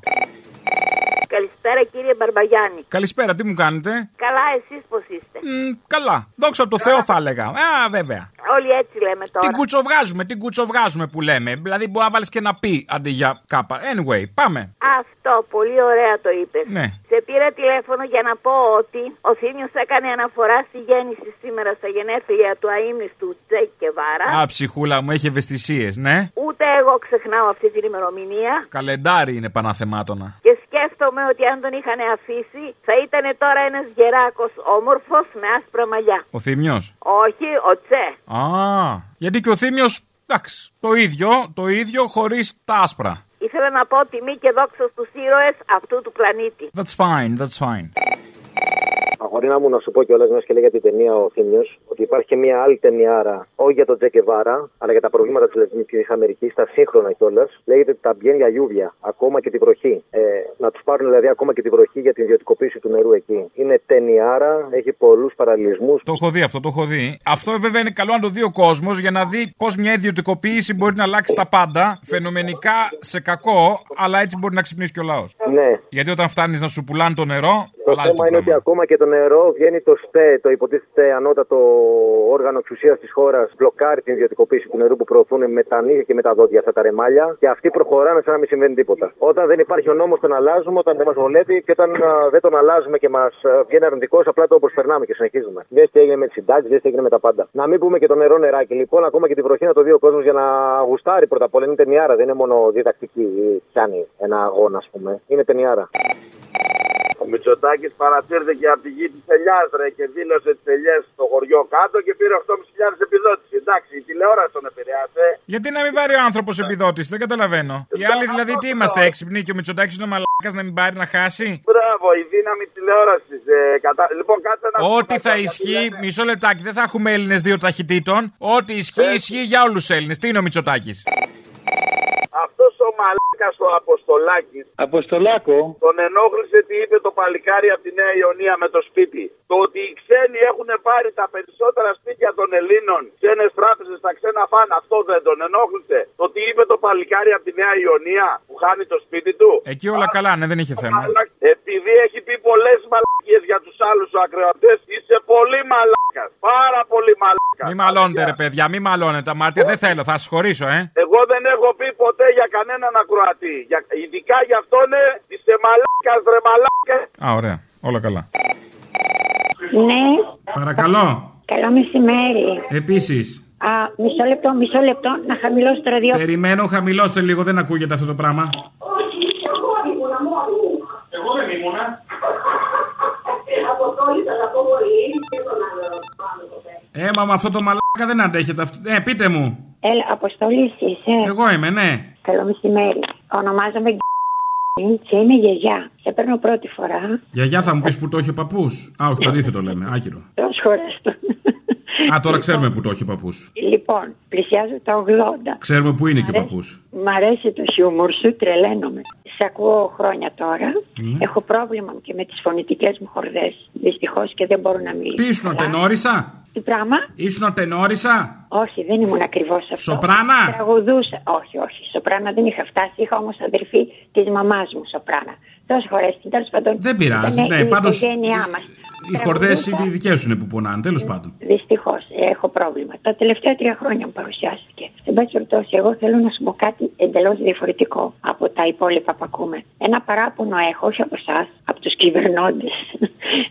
[SPEAKER 21] Καλησπέρα κύριε Μπαρμπαγιάννη.
[SPEAKER 3] Καλησπέρα, τι μου κάνετε;
[SPEAKER 21] Καλά, εσείς πώς είστε;
[SPEAKER 3] Μ, καλά. Δόξα τω Θεώ θα έλεγα. Α, βέβαια.
[SPEAKER 21] Όλοι έτσι λέμε τώρα.
[SPEAKER 3] Την κουτσοβγάζουμε, την κουτσοβγάζουμε που λέμε. Δηλαδή μπορεί να βάλεις και να πει αντί για κάπα. Anyway, πάμε.
[SPEAKER 21] Αυτό, πολύ ωραία το είπες.
[SPEAKER 3] Ναι.
[SPEAKER 21] Σε πήρα τηλέφωνο για να πω ότι ο Θήμιος έκανε αναφορά στη γέννηση σήμερα στα γενέθλια του αείμνηστου Τσέκ και Βάρα.
[SPEAKER 3] Α, ψυχούλα μου, έχει ευαισθησίες, ναι.
[SPEAKER 21] Ούτε εγώ ξεχνάω αυτή την ημερομηνία.
[SPEAKER 3] Καλεντάρι είναι παναθεμάτωνα.
[SPEAKER 21] Και σκέφτομαι ότι αν τον είχαν αφήσει θα ήταν τώρα ένας γεράκος όμορφος με άσπρα μαλλιά.
[SPEAKER 3] Ο Θήμιος;
[SPEAKER 21] Όχι, ο Τσε.
[SPEAKER 3] Α, γιατί και ο Θήμιος. Εντάξει, το ίδιο, το ίδιο χωρίς τα άσπρα.
[SPEAKER 21] Ήθελα να πω τιμή και δόξα στους ήρωες αυτού του πλανήτη.
[SPEAKER 3] That's fine, that's fine.
[SPEAKER 13] Αγορίνα μου, να σου πω κιόλας, μιας και λέει για την ταινία ο Θήμιος, ότι υπάρχει και μια άλλη ταινιάρα, όχι για τον Τζεκεβάρα, αλλά για τα προβλήματα της Λατινική Αμερικής, τα σύγχρονα κιόλας. Λέγεται Τα Μπιέν για Ιούβια, ακόμα και τη βροχή. Ε, να τους πάρουν δηλαδή ακόμα και τη βροχή για την ιδιωτικοποίηση του νερού εκεί. Είναι ταινιάρα, έχει πολλούς παραλληλισμούς.
[SPEAKER 3] Το έχω δει αυτό, το έχω δει. Αυτό βέβαια είναι καλό να το δει ο κόσμος για να δει πώς μια ιδιωτικοποίηση μπορεί να αλλάξει τα πάντα. Φαινομενικά σε κακό, αλλά έτσι μπορεί να ξυπνήσει και ο λαός.
[SPEAKER 13] Ναι.
[SPEAKER 3] Γιατί όταν φτάνεις να σου πουλάνε το νερό,
[SPEAKER 13] Το
[SPEAKER 3] αλλάζει το
[SPEAKER 13] θέμα είναι
[SPEAKER 3] πράγμα.
[SPEAKER 13] ότι ακόμα και το νερό βγαίνει το ΣΤΕ, το υποτίθεται ανώτατο όργανο εξουσίας της χώρας, μπλοκάρει την ιδιωτικοποίηση του νερού που προωθούν με τα νύχια και με τα δόντια αυτά τα ρεμάλια και αυτοί προχωράνε σαν να μην συμβαίνει τίποτα. Όταν δεν υπάρχει ο νόμος, τον αλλάζουμε, όταν δεν μας βολεύει και όταν α, δεν τον αλλάζουμε και μας βγαίνει αρνητικός, απλά το προσπερνάμε και συνεχίζουμε. Δες τι έγινε με τις συντάξεις, δες τι έγινε με τα πάντα. Να μην πούμε και το νερό νεράκι λοιπόν, ακόμα και τη βροχή να το δει ο κόσμος για να γουστάρει πρώτα απ' όλα. Είναι ταινιάρα, δεν είναι μόνο διδακτική ή πιάνει ένα αγώνα, ας πούμε. Είναι ταινιάρα.
[SPEAKER 8] Ο Μητσοτάκης παρασύρθηκε από τη γη της Ελιάς ρε και δήλωσε τις ελιές στο χωριό κάτω και πήρε 8.500 επιδότηση. Εντάξει, η τηλεόραση τον επηρεάσε.
[SPEAKER 3] Γιατί να μην πάρει ο άνθρωπος επιδότηση, δεν καταλαβαίνω. Οι άλλοι δηλαδή τι είμαστε έξυπνοι και ο Μητσοτάκης είναι ο μαλάκας να μην πάρει να χάσει;
[SPEAKER 8] Μπράβο, η δύναμη τηλεόρασης. Ε, κατα... Λοιπόν, κάτσε να
[SPEAKER 3] Ό,τι θα ισχύει, μισό λεπτάκι, δεν θα έχουμε Έλληνες δύο ταχυτήτων. Ό,τι ισχύει, ισχύει για όλους τους Έλληνες. Τι είναι ο Μητσοτάκης;
[SPEAKER 8] Αυτό ο μαλάκα ο Αποστολάκη.
[SPEAKER 14] Αποστολάκο.
[SPEAKER 8] Τον ενόχλησε τι είπε το παλικάρι από τη Νέα Ιωνία με το σπίτι. Το ότι οι ξένοι έχουν πάρει τα περισσότερα σπίτια των Ελλήνων, ξένες τράπεζες, τα ξένα φαν, αυτό δεν τον ενόχλησε. Το ότι είπε το παλικάρι από τη Νέα Ιωνία που χάνει το σπίτι του.
[SPEAKER 3] Εκεί όλα καλά, ναι, δεν είχε θέμα.
[SPEAKER 8] Επειδή έχει πει πολλές μαλακίες για τους άλλους ακροατές, είσαι πολύ μαλάκα. Πάρα πολύ μαλάκα.
[SPEAKER 3] Μη μαλώνετε, ρε παιδιά, μη μαλώνετε. Αμάρτια δεν θέλω, θα σας χωρίσω, ε.
[SPEAKER 8] Εγώ δεν έχω πει ποτέ για κανέναν ακροατή. Για, ειδικά για αυτόν ε, είσαι μαλάκας, ρε μαλάκα.
[SPEAKER 3] Α, ωραία. Όλα καλά.
[SPEAKER 22] Ναι,
[SPEAKER 3] Παρακαλώ.
[SPEAKER 22] καλό μεσημέρι.
[SPEAKER 3] Επίσης.
[SPEAKER 22] Α, μισό λεπτό, μισό λεπτό, να χαμηλώσω το ραδιόφωνο.
[SPEAKER 3] Περιμένω, χαμηλώστε λίγο, δεν ακούγεται αυτό το πράγμα.
[SPEAKER 22] Εγώ δεν ήμουνα.
[SPEAKER 3] Ε, μα με αυτό το μαλάκα δεν αντέχετε αυτό. Ε, πείτε μου.
[SPEAKER 22] Έλα, Αποστολή εσύ είσαι.
[SPEAKER 3] Εγώ είμαι, ναι.
[SPEAKER 22] Καλό μεσημέρι. Ονομάζομαι και είμαι γιαγιά. Σε παίρνω πρώτη φορά.
[SPEAKER 3] Γιαγιά θα μου πεις που το έχει ο παππούς; Α, όχι, το αντίθετο λέμε. Άκυρο.
[SPEAKER 22] Προσχωρέστο.
[SPEAKER 3] Α, τώρα ξέρουμε που το έχει ο παππούς.
[SPEAKER 22] Λοιπόν, πλησιάζω τα 80.
[SPEAKER 3] Ξέρουμε που είναι και ο παππούς.
[SPEAKER 22] Μ' αρέσει το χιούμορ σου, τρελαίνομαι. Σε ακούω χρόνια τώρα.
[SPEAKER 3] Ναι.
[SPEAKER 22] Έχω πρόβλημα και με τις φωνητικές μου χορδές. Δυστυχώς και δεν μπορώ να μιλήσω.
[SPEAKER 3] Τι ήσουν, ατενόρισα;
[SPEAKER 22] Τι πράγμα;
[SPEAKER 3] Ήσουν ατενόρισα;
[SPEAKER 22] Όχι, δεν ήμουν ακριβώς αυτό.
[SPEAKER 3] Σοπράνα;
[SPEAKER 22] Τραγουδούσα. Όχι, όχι. Σοπράνα δεν είχα φτάσει. Είχα όμως αδερφή της μαμάς μου, Σοπράνα. Τόσες φορές την τέλος πάντων.
[SPEAKER 3] Δεν πειράζει.
[SPEAKER 22] ήταν
[SPEAKER 3] Ναι,
[SPEAKER 22] η
[SPEAKER 3] πάντω.
[SPEAKER 22] οικογένειά μας.
[SPEAKER 3] Οι χορδέ είναι οι δικές σου είναι που πονάνε, τέλος πάντων.
[SPEAKER 22] Δυστυχώς έχω πρόβλημα. Τα τελευταία τρία χρόνια μου παρουσιάστηκε. Εν πάση περιπτώσει, εγώ θέλω να σου πω κάτι εντελώς διαφορετικό από τα υπόλοιπα που ακούμε. Ένα παράπονο έχω, όχι από εσάς, από τους κυβερνώντες.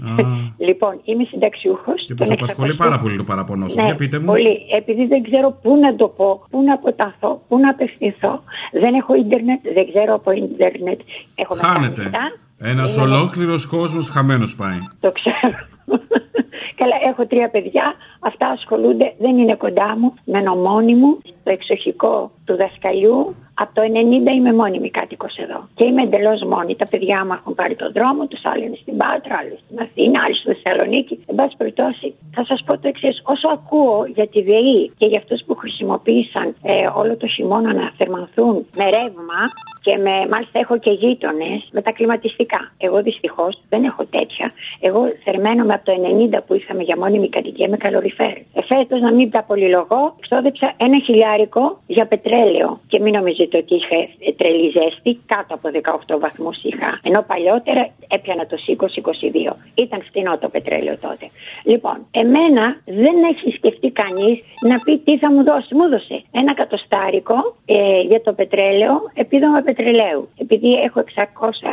[SPEAKER 22] λοιπόν, είμαι συνταξιούχος.
[SPEAKER 3] Και τους απασχολεί πάρα πολύ το παραπονό σα.
[SPEAKER 22] Ναι,
[SPEAKER 3] Για πείτε μου.
[SPEAKER 22] Πολύ. Επειδή δεν ξέρω πού να το πω, πού να αποταθώ, πού να απευθυνθώ. Δεν έχω ίντερνετ, δεν ξέρω από ίντερνετ. Έχω
[SPEAKER 3] Χάνεται.
[SPEAKER 22] μετάνιστα.
[SPEAKER 3] Ένας
[SPEAKER 22] Είναι-
[SPEAKER 3] ολόκληρος κόσμος χαμένος πάει.
[SPEAKER 22] Το ξέρω. Καλά, έχω τρία παιδιά. Αυτά ασχολούνται, δεν είναι κοντά μου, με νομόνι μου, στο εξοχικό του δασκαλιού. Από το 90 είμαι μόνιμη κάτοικος εδώ. Και είμαι εντελώς μόνη. Τα παιδιά μου έχουν πάρει τον δρόμο τους, άλλοι είναι στην Πάτρα, άλλοι στην Αθήνα, άλλοι στη Θεσσαλονίκη. Εν πάση περιπτώσει, θα σας πω το εξής. Όσο ακούω για τη ΔΕΗ και για αυτούς που χρησιμοποίησαν ε, όλο το χειμώνα να θερμανθούν με ρεύμα και με, μάλιστα έχω και γείτονες με τα κλιματιστικά. Εγώ δυστυχώς δεν έχω τέτοια. Εγώ θερμαίνομαι από το 90 που είχαμε για μόνιμη κατοικία με καλοριφέρ. Εφέτος, να μην τα πολυλογώ, εξόδεψα ένα χιλιάρικο για πετρέλαιο. Και μην νομίζετε ότι είχε ε, τρελή ζέστη, κάτω από 18 βαθμούς είχα. Ενώ παλιότερα έπιανα το 20-22. Ήταν φθηνό το πετρέλαιο τότε. Λοιπόν, εμένα δεν έχει σκεφτεί κανείς να πει τι θα μου δώσει. Μου έδωσε ένα κατοστάρικο ε, για το πετρέλαιο, επίδομα πετρελαίου. Επειδή έχω 600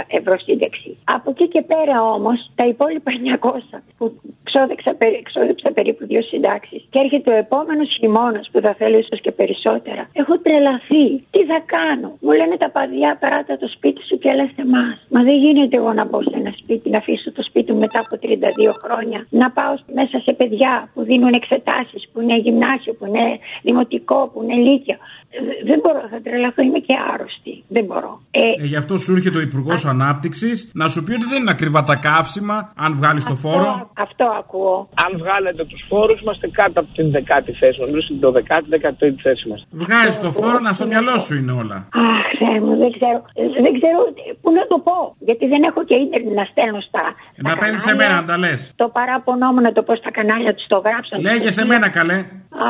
[SPEAKER 22] ευρώ σύνταξη. Από εκεί και πέρα όμως τα υπόλοιπα 900 που ξόδεψα, περί- ξόδεψα περίπου δύο συντάξεις. Και έρχεται ο επόμενος χειμώνας που θα θέλω ίσως και περισσότερα. Έχω τρελαθεί. Τι θα κάνω; Μου λένε τα παιδιά, περάτα το σπίτι σου και έλα σε εμάς. Μα δεν γίνεται εγώ να μπω σε ένα σπίτι, να αφήσω το σπίτι σπίτι μου μετά από 32 χρόνια. Να πάω μέσα σε παιδιά που δίνουν εξετάσεις, που είναι γυμνάσιο, που είναι δημοτικό, που είναι λύκειο. Ε, Δεν μπορώ, θα τρελαθώ, είμαι και άρρωστη. Δεν μπορώ. Ε,
[SPEAKER 3] Ε, γι' αυτό σου έρχεται ο Υπουργός Ανάπτυξης να σου πει ότι δεν είναι ακριβά τα καύσιμα, αν βγάλεις το φόρο.
[SPEAKER 22] αυτό ακούω.
[SPEAKER 23] Αν βγάλετε τους φόρους, είμαστε κάτω από την δεκάτη θέση μας. Νομίζω στην 12η, 13η θέση μας.
[SPEAKER 3] Βγάζει το φόρο να στο μυαλό σου είναι όλα.
[SPEAKER 22] Αχ, Θεέ μου, δεν ξέρω. Ε, Δεν ξέρω πού να το πω. Γιατί δεν έχω και ίντερνετ να στέλνω στα.
[SPEAKER 3] Να παίρνεις σε μένα να τα λες.
[SPEAKER 22] Το παράπονό μου να το πω στα κανάλια τους, το γράψω.
[SPEAKER 3] Λέγε σε μένα καλέ.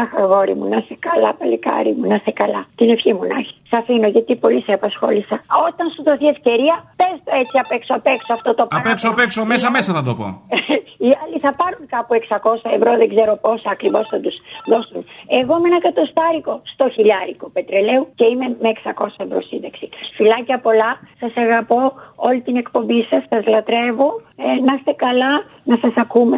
[SPEAKER 22] Αχ, αγόρι μου, να είσαι καλά, παλικάρι μου, να είσαι καλά. Την ευχή μου να έχει. Σ' αφήνω γιατί πολύ σε απασχόλησα. Όταν σου δοθεί ευκαιρία, πες το έτσι απ' έξω απ' έξω αυτό το
[SPEAKER 3] Απ'
[SPEAKER 22] παράπονο.
[SPEAKER 3] έξω απ' έξω, μέσα μέσα θα το πω.
[SPEAKER 22] Οι άλλοι θα πάρουν κάπου 600 ευρώ, δεν ξέρω πόσα ακριβώς θα τους δώσουν. Εγώ με ένα εκατοστάρικο στο χιλιάρικο πετρελαίου και είμαι με 600 ευρώ σύνταξη. Φιλάκια πολλά, σας αγαπώ όλη την εκπομπή σας, σας λατρεύω. Ε, να είστε καλά, να σας ακούμε.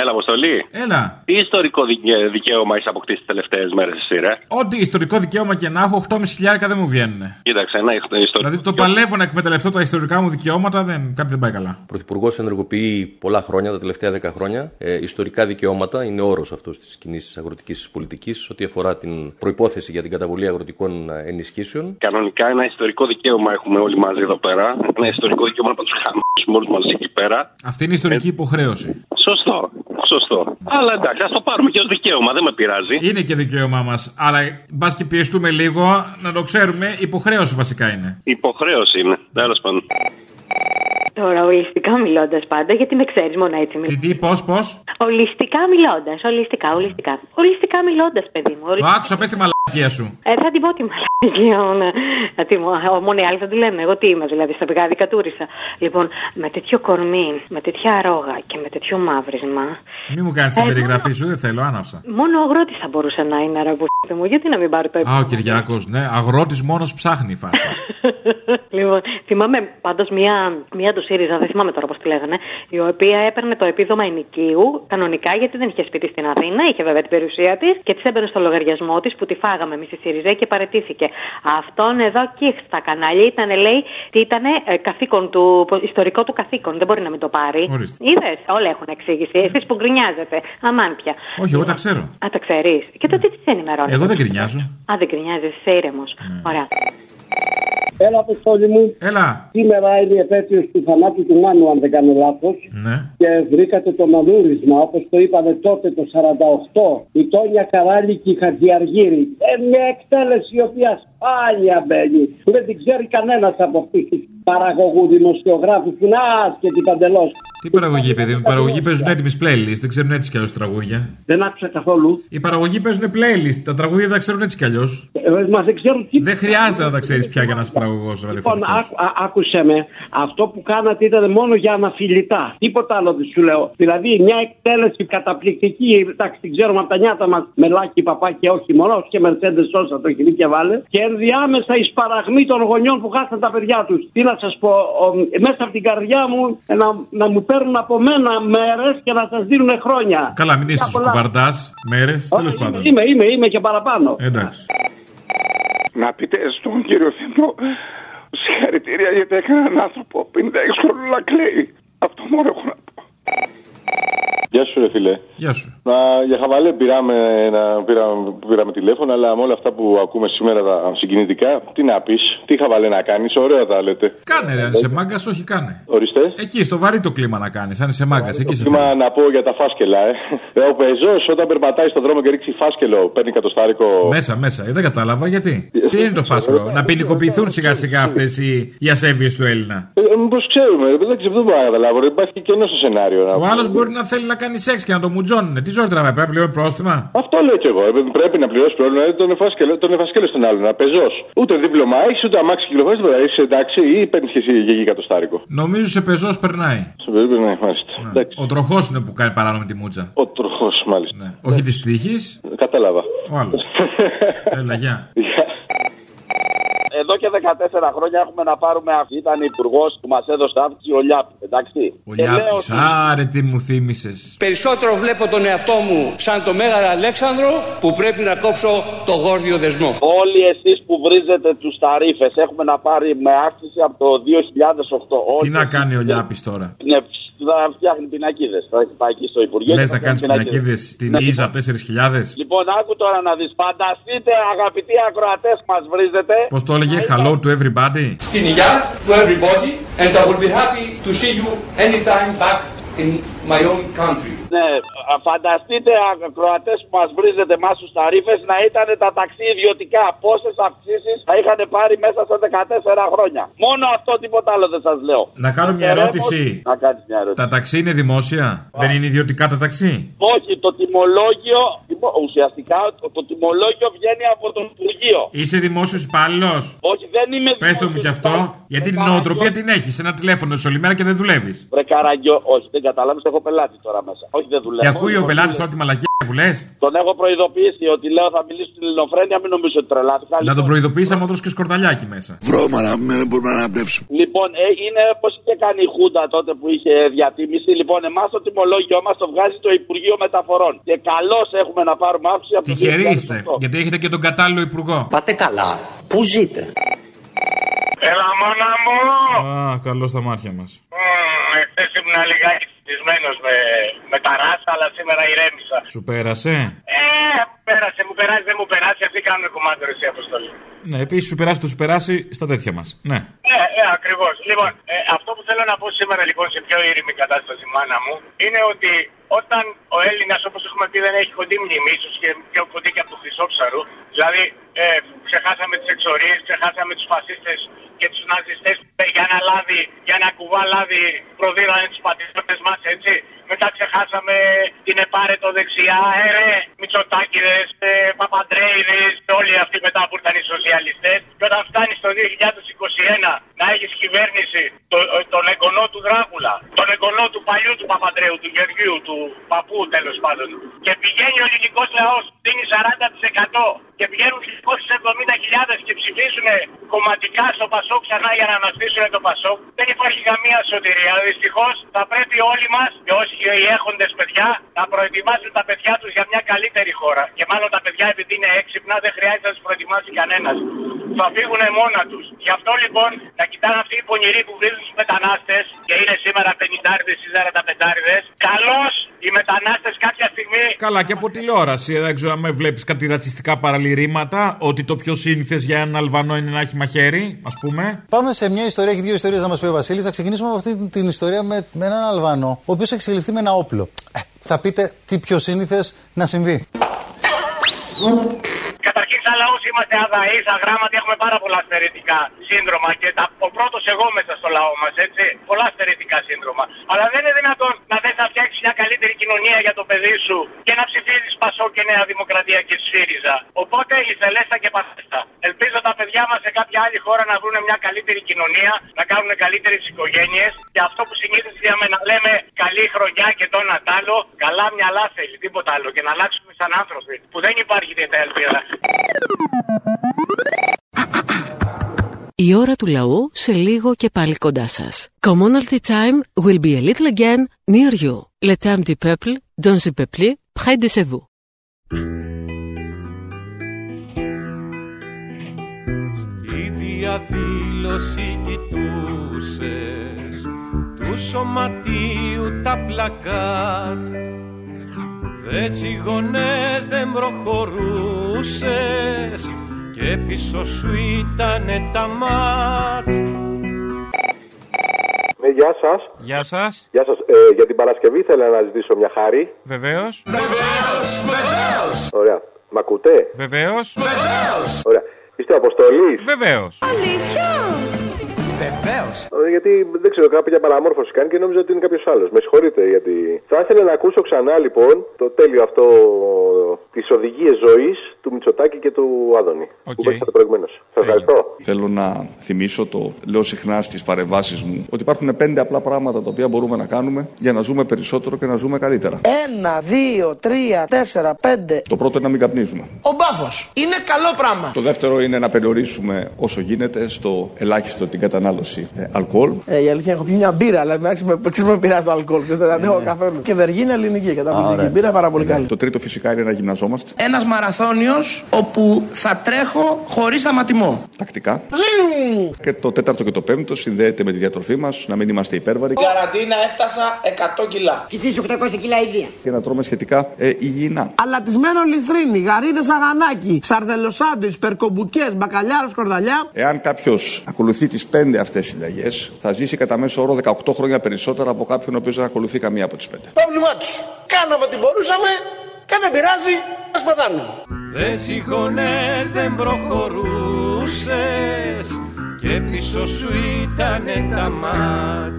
[SPEAKER 24] Έλα, Αποστολή.
[SPEAKER 3] Έλα.
[SPEAKER 24] Τι ιστορικό δικαι- δικαίωμα έχεις αποκτήσει τις τελευταίες μέρες, εσύ, ρε;
[SPEAKER 3] Ό,τι ιστορικό δικαίωμα και να έχω, 8,5 χιλιάρικα δεν μου βγαίνουν.
[SPEAKER 24] Κοίταξε, ένα ιστορικό.
[SPEAKER 3] Δηλαδή το παλεύω να εκμεταλλευτώ τα ιστορικά μου δικαιώματα, δεν, κάτι δεν πάει καλά.
[SPEAKER 25] Ο Πρωθυπουργός ενεργοποιεί πολλά χρόνια, τα τελευταία 10 χρόνια. Ε, ιστορικά δικαιώματα είναι όρος αυτός της κοινής αγροτικής πολιτικής, ό,τι αφορά την προπόθεση για την καταβολή αγροτικών ε, ενισχύσεων.
[SPEAKER 24] Κανονικά ένα ιστορικό δικαίωμα έχουμε όλοι μαζί εδώ πέρα. Ένα ιστορικό δικαίωμα να τους χαμίσουμε όλου μαζί εκεί πέρα.
[SPEAKER 3] Αυτή είναι η ιστορική υποχρέωση.
[SPEAKER 24] Σωστό, σωστό. Αλλά εντάξει, ας το πάρουμε και ως δικαίωμα, δεν με πειράζει.
[SPEAKER 3] Είναι και δικαίωμά μας. Αλλά μπας και πιεστούμε λίγο, να το ξέρουμε, υποχρέωση βασικά είναι.
[SPEAKER 24] Υποχρέωση είναι. Τέλος πάντων.
[SPEAKER 10] Τώρα, ολιστικά μιλώντας πάντα, γιατί με ξέρεις μόνο έτσι
[SPEAKER 3] Τι,
[SPEAKER 10] μιλώντα.
[SPEAKER 3] τι, πώς, πώς;
[SPEAKER 10] Ολιστικά μιλώντας, ολιστικά, ολιστικά. Ολιστικά μιλώντας, παιδί μου.
[SPEAKER 3] Το
[SPEAKER 10] ολιστικά.
[SPEAKER 3] άκουσα, πες τη μαλακία σου.
[SPEAKER 10] Ε, θα την πω τη μαλακία μου. ναι. Να τη μου- α, Μόνο οι άλλοι θα τη λένε. Εγώ τι είμαι, δηλαδή, στα πηγάδι κατούρισα. Λοιπόν, με τέτοιο κορμί, με τέτοια ρόγα και με τέτοιο μαύρισμα.
[SPEAKER 3] Μην μου κάνεις την
[SPEAKER 10] Ε,
[SPEAKER 3] περιγραφή σου, δεν θέλω, άναψα.
[SPEAKER 10] Μόνο ο αγρότης θα μπορούσε να είναι ρε που μου. Γιατί να μην πάρει το
[SPEAKER 3] Α,
[SPEAKER 10] επίθετο.
[SPEAKER 3] ο Κυριάκος, ναι, αγρότης μόνος ψάχνει η φάση.
[SPEAKER 10] Λοιπόν, θυμάμαι πάντως μία, μία τους ΣΥΡΙΖΑ, δεν θυμάμαι τώρα πώς τη λέγανε, η οποία έπαιρνε το επίδομα ενοικίου κανονικά γιατί δεν είχε σπίτι στην Αθήνα, είχε βέβαια την περιουσία της και της έμπαινε στο λογαριασμό της που τη φάγαμε εμείς η ΣΥΡΙΖΑ και παρετήθηκε. Αυτόν εδώ και στα κανάλια ήταν, λέει, τι ήταν καθήκον του, ιστορικό του καθήκον. Δεν μπορεί να μην το πάρει.
[SPEAKER 3] Ορίστε.
[SPEAKER 10] Είδες, όλα έχουν εξήγηση. Εσείς που γκρινιάζετε. Αμάν πια.
[SPEAKER 3] Όχι, εγώ τα ξέρω.
[SPEAKER 10] Α, τα ξέρεις. Και το τι της ενημερώνεις;
[SPEAKER 3] Εγώ δεν γκρινιάζω.
[SPEAKER 10] Α, δεν γκρινιάζεις, είσαι ήρεμος. Ωραία.
[SPEAKER 26] Έλα, Αποστόλη μου.
[SPEAKER 3] Έλα.
[SPEAKER 26] Σήμερα είναι η επέτειος του θανάτου του Μάνου, αν δεν κάνω λάθος.
[SPEAKER 3] Ναι.
[SPEAKER 26] Και βρήκατε το μανούρισμα, όπως το είπαμε τότε το 48. Η Τόνια Καράλη και η Χατζιαργύρη. Ε, μια εκτέλεση η οποία σπάνια μπαίνει. Που δεν την ξέρει κανένας από αυτούς τους παραγωγούς δημοσιογράφους που είναι άσχετοι παντελώς.
[SPEAKER 3] Τι παραγωγή, παιδί μου. Οι παραγωγοί παίζουν έτοιμη playlist, δεν ξέρουν έτσι κι αλλιώς τραγούδια.
[SPEAKER 26] Δεν άκουσα καθόλου.
[SPEAKER 3] Οι παραγωγοί παίζουν playlist, τα τραγούδια τα ξέρουν έτσι κι αλλιώς.
[SPEAKER 26] Ε, μα δεν ξέρουν τι.
[SPEAKER 3] Δεν χρειάζεται να τα ξέρεις πια για να είσαι παραγωγός
[SPEAKER 26] Λοιπόν,
[SPEAKER 3] ραδιοφωνικός.
[SPEAKER 26] άκου- α- άκουσε με. Αυτό που κάνατε ήταν μόνο για αναφιλητά. Τίποτα άλλο δεν σου λέω. Δηλαδή, μια εκτέλεση καταπληκτική. Εντάξει, την ξέρουμε από τα νιάτα μας. Μελάκι, παπάκι, όχι μόνος. Και Μερσέντε Σόσα το έχει και βάλε. Και ενδιάμεσα η σπαραγμή των γονιών που χάσαν τα παιδιά τους. Τι να σας πω, ο, μέσα από την καρδιά μου ε, να, να μου παίρνουν από μένα μέρες και να σας δίνουν χρόνια.
[SPEAKER 3] Καλά, μην είσαι
[SPEAKER 26] πολλά.
[SPEAKER 3] κουβαρτά μέρες, τέλος πάντων.
[SPEAKER 26] Είμαι, είμαι, είμαι και παραπάνω.
[SPEAKER 3] Εντάξει.
[SPEAKER 27] Να πείτε στον κύριο Θήμιο συγχαρητήρια γιατί έκανε έναν άνθρωπο 56 χρόνων να κλαίει. Αυτό μόνο έχω να πω.
[SPEAKER 28] Γεια σου, ρε φίλε.
[SPEAKER 3] Γεια σου.
[SPEAKER 28] Να, για χαβαλέ πήραμε, να, πήραμε, πήραμε τηλέφωνο, αλλά με όλα αυτά που ακούμε σήμερα τα συγκινητικά, τι να πεις, τι χαβαλέ να κάνεις, ωραία τα λέτε.
[SPEAKER 3] Κάνε ρε, αν είσαι μάγκας, όχι κάνε.
[SPEAKER 28] Ορίστε.
[SPEAKER 3] Εκεί, στο βαρύ το κλίμα να κάνεις, αν είσαι μάγκας. Εκεί σε
[SPEAKER 28] Σήμα να πω για τα φάσκελα, ε. Ε, Ο πεζός όταν περπατάει στον δρόμο και ρίξει φάσκελο, παίρνει κατοστάρικο.
[SPEAKER 3] Μέσα, μέσα. Ε, δεν κατάλαβα γιατί; Τι είναι το φάσκο, να ποινικοποιηθούν σιγά σιγά αυτές οι, οι ασέβειε του Έλληνα;
[SPEAKER 28] Ε, Μήπως ξέρουμε, δεν ξέρω, δεν μπορώ να καταλάβω. ρε. Υπάρχει και κενό στο σενάριο. να
[SPEAKER 3] Ο
[SPEAKER 28] πούμε.
[SPEAKER 3] άλλο μπορεί να θέλει να κάνει σεξ και να το μουτζώνουν. Τι ζωή τραβάει, πρέπει να πληρώνει πρόστιμα;
[SPEAKER 28] Αυτό λέω κι εγώ. Ε, Πρέπει να πληρώσει πρόβλημα. Ε, τον εφάσκελο, τον εφάσκελο στον άλλον. Να πεζός. Ούτε δίπλωμα έχεις, ούτε αμάξι κυκλοφορείς. Δεν είσαι εντάξει ή παίρνεις και εσύ γεγί κατοστάρικο.
[SPEAKER 3] Νομίζω σε πεζός περνάει.
[SPEAKER 28] Σε περίπτωση ναι, μάλιστα. Εντάξει.
[SPEAKER 3] Ο τροχός είναι που κάνει παράνομη τη μούτζα.
[SPEAKER 28] Ο τροχός, μάλιστα.
[SPEAKER 3] Όχι της τύχης,
[SPEAKER 28] Κατάλαβα.
[SPEAKER 3] ο άλλος. Έλα, γεια.
[SPEAKER 8] Εδώ και
[SPEAKER 4] και 14 χρόνια έχουμε να πάρουμε αυτή. Ήταν υπουργός που μας έδωσε αύξηση ο Λιάπης. Εντάξει.
[SPEAKER 3] Ο
[SPEAKER 4] Και λέω
[SPEAKER 3] Λιάπης,
[SPEAKER 4] ότι-
[SPEAKER 3] άρε τι μου θύμισες.
[SPEAKER 29] Περισσότερο βλέπω τον εαυτό μου σαν το Μέγαρο Αλέξανδρο που πρέπει να κόψω το γόρδιο δεσμό.
[SPEAKER 4] Όλοι εσείς που βρίζετε τους ταρήφε έχουμε να πάρει με αύξηση από το 2008.
[SPEAKER 3] Τι
[SPEAKER 4] Όλοι
[SPEAKER 3] να κάνει ο Λιάπης τώρα;
[SPEAKER 4] Ναι, θα φτιάχνει πινακίδες. Θα πάει εκεί στο Υπουργείο.
[SPEAKER 3] Λες
[SPEAKER 4] και θα
[SPEAKER 3] να κάνεις
[SPEAKER 4] φτιάχνει
[SPEAKER 3] πινακίδες την
[SPEAKER 4] Ναι.
[SPEAKER 3] Ίζα 4.000.
[SPEAKER 4] Λοιπόν, άκου τώρα να δεις. Φανταστείτε, αγαπητοί ακροατές που μας βρίζετε.
[SPEAKER 3] Πώς το έλεγε, hello to everybody.
[SPEAKER 29] Στην υγεία to everybody and I will be happy to see you anytime back in my own country.
[SPEAKER 4] Ναι, α, φανταστείτε ακροατές που μας βρίζετε εμάς τους ταρήφε να ήταν τα ταξί ιδιωτικά. Πόσες αυξήσεις θα είχαν πάρει μέσα σε 14 χρόνια. Μόνο αυτό, τίποτα άλλο δεν σας λέω.
[SPEAKER 3] Να κάνω μια
[SPEAKER 4] Ερεύω-
[SPEAKER 3] ερώτηση.
[SPEAKER 4] Να κάνεις μια ερώτηση.
[SPEAKER 3] Τα ταξί είναι δημόσια; Δεν είναι ιδιωτικά τα ταξί;
[SPEAKER 4] Όχι, το τιμολόγιο, τιμο- ουσιαστικά το, το τιμολόγιο βγαίνει από το Υπουργείο.
[SPEAKER 3] Είσαι δημόσιος υπάλληλος;
[SPEAKER 4] Όχι, δεν είμαι
[SPEAKER 3] Πες το μου κι αυτό. Γιατί την νοοτροπία την έχεις. Ένα τηλέφωνο σε όλη μέρα και δεν δουλεύεις.
[SPEAKER 4] Βρε καραγκιό, όχι, δεν καταλάβεις, έχω πελάτη τώρα μέσα. Όχι, δεν δουλεύω.
[SPEAKER 3] Και ακούει ο πελάτης τώρα τη μαλακία που λες;
[SPEAKER 4] Τον έχω προειδοποιήσει ότι λέω θα μιλήσω στην ελληνοφρένεια, μην νομίζω ότι τρελάθηκα.
[SPEAKER 3] Να τον προειδοποιήσει άμα δώσεις και σκορδαλιάκι μέσα.
[SPEAKER 4] Βρώμαρα, δεν μπορούμε να αναπνεύσουμε. Λοιπόν, ε, είναι όπως είχε κάνει η Χούντα τότε που είχε διατίμηση. Λοιπόν, εμάς το τιμολόγιο μας το βγάζει το Υπουργείο Μεταφορών. Και καλώς έχουμε να πάρουμε αύξηση από το
[SPEAKER 3] Τυχεροί είστε.
[SPEAKER 4] 2008.
[SPEAKER 3] Γιατί έχετε και τον κατάλληλο υπουργό.
[SPEAKER 4] Πάτε καλά. Πού ζείτε;
[SPEAKER 30] Έλα μόνα μου!
[SPEAKER 3] Α, καλό στα μάτια μας.
[SPEAKER 30] Εχθές ήμουν λιγάκι στισμένος με, με τα ράσα, αλλά σήμερα ηρέμησα.
[SPEAKER 3] Σου πέρασε;
[SPEAKER 30] Ε, πέρασε, μου περάσει, δεν μου περάσει, αυτοί κάνουν κουμάντο εσύ αποστολή.
[SPEAKER 3] Ναι, επίσης σου περάσει το σου περάσει στα τέτοια μας. Ναι.
[SPEAKER 30] Ναι, ε, ακριβώς. Λοιπόν, ε, αυτό που θέλω να πω σήμερα λοιπόν σε πιο ήρεμη κατάσταση, μάνα μου, είναι ότι όταν ο Έλληνας, όπως έχουμε πει, δεν έχει κοντή μνήμη, ίσως και πιο κοντή και από του Χρυσόψαρου, δηλαδή ε, ξεχάσαμε τις εξορίες, ξεχάσαμε τους φασίστες και τους ναζιστές που για ένα λάδι, για ένα κουβά λάδι προδίδανε τους πατριώτες μας, έτσι. Μετά ξεχάσαμε την επάρετο δεξιά, ε, ρε, Μητσοτάκηδες, ε, Παπαντρέιδες, όλοι αυτοί μετά που ήρθαν οι σοσιαλιστές. Και όταν φτάνεις το 2021 να έχεις κυβέρνηση το, ε, τον εγγονό του Δράκουλα, τον εγγονό του παλιού του Παπαντρέου, του Γεωργίου, του παππού τέλος πάντων. Και πηγαίνει ο ελληνικός λαός, δίνει 40% και πηγαίνουν 270.000 και ψηφίσουν κομματικά στο Πασόκ ξανά για να αναστήσουν το Πασόκ. Δεν υπάρχει καμία σωτηρία. Δυστυχώς θα πρέπει όλοι μας και όσοι οι έχοντες παιδιά να προετοιμάσουν τα παιδιά τους για μια καλύτερη χώρα. Και μάλλον τα παιδιά επειδή είναι έξυπνα δεν χρειάζεται να τους προετοιμάσει κανένας. Θα φύγουν μόνα τους. Γι' αυτό λοιπόν να κοιτάνε αυτοί οι πονηροί που βρίζουν τους μετανάστες και είναι σήμερα 50 ή 45. Καλώ οι μετανάστες κάποια στιγμή
[SPEAKER 3] Καλά, και από τηλεόραση. Δεν ξέρω αν με βλέπεις κάτι ρατσιστικά παραλυρήματα. Ότι το πιο σύνηθες για έναν Αλβανό είναι να έχει μαχαίρι, ας πούμε.
[SPEAKER 31] Πάμε σε μια ιστορία, έχει δύο ιστορίες να μας πει ο Βασίλης. Θα ξεκινήσουμε από αυτή την ιστορία με, με έναν Αλβανό, ο οποίος έχει εξελιχθεί με ένα όπλο. Ε, θα πείτε τι πιο σύνηθες να συμβεί.
[SPEAKER 30] Καταρχήν, σαν λαός είμαστε αδαείς, αγράμματοι, έχουμε πάρα πολλά στερετικά σύνδρομα και τα, ο πρώτος εγώ μέσα στο λαό μας, έτσι. Πολλά στερετικά σύνδρομα. Αλλά δεν είναι δυνατόν να θε να φτιάξεις μια καλύτερη κοινωνία για το παιδί σου και να ψηφίζεις Πασό και Νέα Δημοκρατία και ΣΥΡΙΖΑ. Οπότε η Θελέστα και Πασέστα. Ελπίζω τα παιδιά μας σε κάποια άλλη χώρα να βρουν μια καλύτερη κοινωνία, να κάνουν καλύτερες οικογένειες και αυτό που συνήθως είδαμε να λέμε καλή χρονιά και το ένα τ' άλλο, καλά μυαλά θέλει, τίποτα άλλο και να αλλάξουμε σαν άνθρωποι που δεν υπάρχει τέτοια ελπίδα.
[SPEAKER 1] Η ώρα του λαού σε λίγο και πάλι κοντά σας. Commonalty time will be a little again near you. Le temps du peuple, dans le peuple, près de chez vous.
[SPEAKER 32] Η διαδήλωση κοιτούσες του σωματείου τα πλακάτ Δες σιγωνές δεν προχωρούσες και πίσω σου ήτανε τα μάτ
[SPEAKER 28] Ναι, γεια σας.
[SPEAKER 3] Γεια σας.
[SPEAKER 28] Γεια σας. Ε, για την Παρασκευή ήθελα να ζητήσω μια χάρη.
[SPEAKER 3] Βεβαίως.
[SPEAKER 28] Ωραία. Μ' ακούτε;
[SPEAKER 3] Βεβαίως.
[SPEAKER 28] Ωραία. Είστε ο Αποστολής;
[SPEAKER 3] Βεβαίως.
[SPEAKER 32] Αλήθεια!
[SPEAKER 33] Βεβαίως.
[SPEAKER 28] Ε, Γιατί δεν ξέρω, κάποια παραμόρφωση κάνει και νόμιζα ότι είναι κάποιος άλλος. Με συγχωρείτε γιατί. Θα ήθελα να ακούσω ξανά λοιπόν το τέλειο αυτό τι οδηγίε ζωής του Μητσοτάκη και του Άδωνη. Που είπατε προηγουμένως. Σας ευχαριστώ.
[SPEAKER 34] Θέλω να θυμίσω το λέω συχνά στις παρεμβάσεις μου ότι υπάρχουν πέντε απλά πράγματα τα οποία μπορούμε να κάνουμε για να ζούμε περισσότερο και να ζούμε καλύτερα.
[SPEAKER 33] Ένα, δύο, τρία, τέσσερα, πέντε.
[SPEAKER 34] Το πρώτο είναι να μην καπνίζουμε.
[SPEAKER 33] Ο μπάφος. Είναι καλό πράγμα.
[SPEAKER 34] Το δεύτερο είναι να περιορίσουμε όσο γίνεται στο ελάχιστο την κατανάλωση ε, αλκοόλ.
[SPEAKER 33] Ε, η αλήθεια έχω πιει μια μπύρα, αλλά εντάξει με, ξέρεις, με πειράζει το αλκοόλ. Δεν αντέχω καθόλου. Και βεργίνα ελληνική, καταπληκτική μπύρα πάρα πολύ καλή.
[SPEAKER 34] Το τρίτο φυσικά είναι να γυμναζόμαστε
[SPEAKER 33] Ένας μαραθώνιος όπου θα τρέχω χωρίς σταματημό.
[SPEAKER 34] τακτικά. Και το τέταρτο και το πέμπτο συνδέεται με τη διατροφή μας, να μην είμαστε υπέρβαροι
[SPEAKER 33] Καραντίνα έφτασα 100 κιλά. Και εσεί 800 κιλά ιδία.
[SPEAKER 34] και να τρώμε σχετικά ε, υγιεινά.
[SPEAKER 33] Αλατισμένο λιθρίνι, γαρίδες αγανάκι, σαρδελοσάντουι, περκομπουκές, μπακαλιάρος σκορδαλιά.
[SPEAKER 34] Εάν κάποιος ακολουθεί τις πέντε αυτές συνταγές, θα ζήσει κατά μέσο όρο 18 χρόνια περισσότερα από κάποιον ο οποίος δεν ακολουθεί καμία από τις πέντε.
[SPEAKER 33] Πρόβλημά τους. Κάναμε ό,τι μπορούσαμε και δεν πειράζει, ας πεθάνουμε.
[SPEAKER 32] Δε ζυγονές δεν προχωρούσες και πίσω σου ήτανε τα μάτ.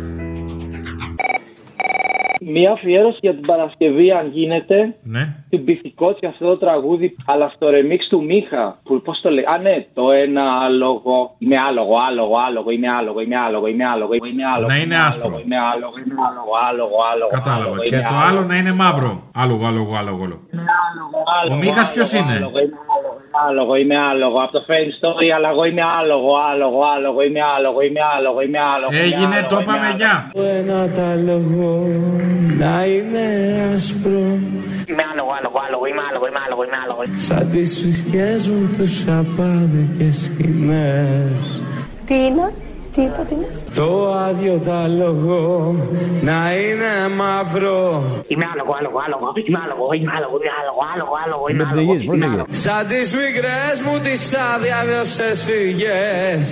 [SPEAKER 13] Μία αφιέρωση για την Παρασκευή, αν γίνεται.
[SPEAKER 3] Ναι.
[SPEAKER 13] Την πυθικότσι αυτό το τραγούδι, αλλά στο remix του Μίχα. Που πώ το λέει. Α, ναι, το ένα άλογο. Είμαι άλογο, άλογο, άλογο, είμαι άλογο, είμαι άλογο, είμαι άλογο, είμαι άλογο.
[SPEAKER 3] Να είναι
[SPEAKER 13] είμαι
[SPEAKER 3] άσπρο.
[SPEAKER 13] άλογο, Είμαι άλογο, είμαι άλογο, άλογο, άλογο.
[SPEAKER 3] Κατάλαβα.
[SPEAKER 13] άλογο,
[SPEAKER 3] Και
[SPEAKER 13] είμαι
[SPEAKER 3] το άλλο να είναι μαύρο. Άλογο, άλογο, άλογο. άλογο. Ο Μίχας ποιος είναι?
[SPEAKER 13] Άλογο, είμαι άλογο, είμαι άλογο, είμαι άλογο. Από το Fame Story, αλλά εγώ είμαι άλογο, άλογο, άλογο, είμαι άλογο, είμαι άλογο, είμαι άλογο. είμαι
[SPEAKER 3] Έγινε,
[SPEAKER 13] άλογο,
[SPEAKER 3] το
[SPEAKER 13] είμαι
[SPEAKER 3] είπαμε,
[SPEAKER 13] άλογο.
[SPEAKER 3] γεια.
[SPEAKER 35] Ένα τάλογο να είναι άσπρο
[SPEAKER 13] Είμαι άλογο, άλογο, άλογο, είμαι άλογο, είμαι άλογο, είμαι άλογο.
[SPEAKER 35] Σαν τις φυσικές μου τους απάδικες σκηνές
[SPEAKER 36] Τι είναι, τι είπα, τι είναι;
[SPEAKER 35] Το άδειο τάλογο να είναι μαύρο.
[SPEAKER 13] Είμαι άλογο, άλογο, άλογο, είμαι άλογο, είμαι άλογο, είμαι άλογο, άλογο, άλογο, είμαι άλογο. είμαι άλογο.
[SPEAKER 35] Σαν τις μικρές μου τις αδιάδεωσες φυγές.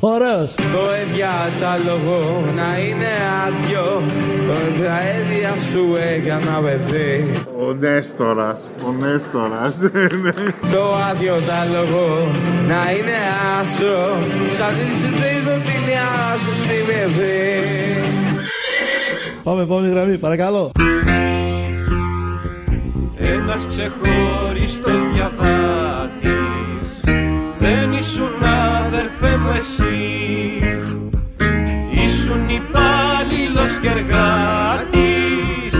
[SPEAKER 33] Ωραίος.
[SPEAKER 35] Το εδιάταλογο να είναι άδειο. Τα έδια σου έκανα παιδί
[SPEAKER 31] Ο Νέστορας, ο Νέστορας.
[SPEAKER 35] Το άδειο τάλογο να είναι άσο. Σαν τη συμπρίζω την άσο στη παιδί
[SPEAKER 33] Πάμε, επόμενη γραμμή, παρακαλώ.
[SPEAKER 32] Ένας ξεχωριστός διαβάτης. Δεν ήσουν αδερφέ μου εσύ. Ήσουν υπάλληλος και εργάτης.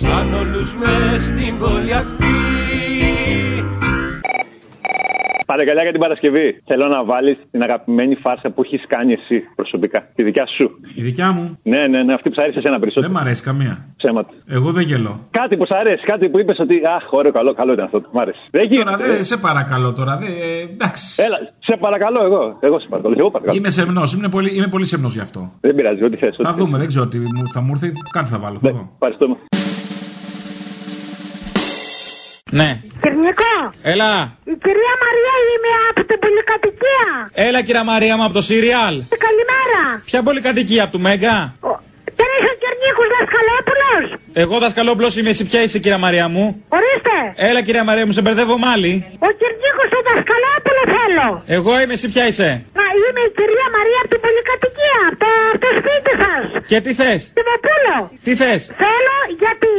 [SPEAKER 32] Σαν όλους μες στην πόλη αυτής
[SPEAKER 37] Παρακαλιά για την Παρασκευή. Θέλω να βάλεις την αγαπημένη φάρσα που έχεις κάνει εσύ προσωπικά. Τη δικιά σου.
[SPEAKER 3] Η δικιά μου;
[SPEAKER 37] Ναι, ναι, ναι, αυτή που σ' αρέσει εσένα περισσότερο.
[SPEAKER 3] Δεν μ' αρέσει καμία.
[SPEAKER 37] Ψέματα.
[SPEAKER 3] Εγώ δεν γελώ.
[SPEAKER 37] Κάτι που σ' αρέσει, κάτι που είπες ότι. Αχ, ωραίο, καλό, καλό ήταν αυτό. Μ' άρεσε. Δεν
[SPEAKER 3] Τώρα δεν σε παρακαλώ τώρα. Δε, ε, εντάξει.
[SPEAKER 37] Έλα, σε παρακαλώ εγώ. Εγώ σε παρακαλώ. Εγώ παρακαλώ.
[SPEAKER 3] Είμαι σεμνός. Είμαι πολύ, είμαι πολύ σεμνός γι' αυτό.
[SPEAKER 37] Δεν πειράζει, ό,τι θες.
[SPEAKER 3] Θα δούμε, δεν ξέρω τι μου, θα μου έρθει. Κάτι θα βάλω. Θα δω.
[SPEAKER 37] Ευχαριστώ.
[SPEAKER 3] Ναι.
[SPEAKER 38] Κυρνικό,
[SPEAKER 3] Έλα.
[SPEAKER 38] η κυρία Μαρία είμαι από την πολυκατοικία.
[SPEAKER 3] Έλα, κυρία Μαρία μου από το Σύριαλ.
[SPEAKER 38] Καλημέρα.
[SPEAKER 3] Ποια πολυκατοικία από του Μέγκα;
[SPEAKER 38] Δεν είσαι ο Κυρνίκος Δασκαλόπουλος;
[SPEAKER 3] Εγώ δασκαλόπλο είμαι, εσύ ποια είσαι, κυρία Μαρία μου;
[SPEAKER 38] Ορίστε.
[SPEAKER 3] Έλα, κυρία Μαρία μου, σε μπερδεύω μάλι.
[SPEAKER 38] Ο Κυρνίκος ο Δασκαλόπουλος θέλω.
[SPEAKER 3] Εγώ είμαι, εσύ ποια είσαι;
[SPEAKER 38] Να είμαι η κυρία Μαρία από την πολυκατοικία, από το, από το σπίτι σας.
[SPEAKER 3] Και τι θες;
[SPEAKER 38] Τιμοπούλο.
[SPEAKER 3] Τι θες;
[SPEAKER 38] Θέλω γιατί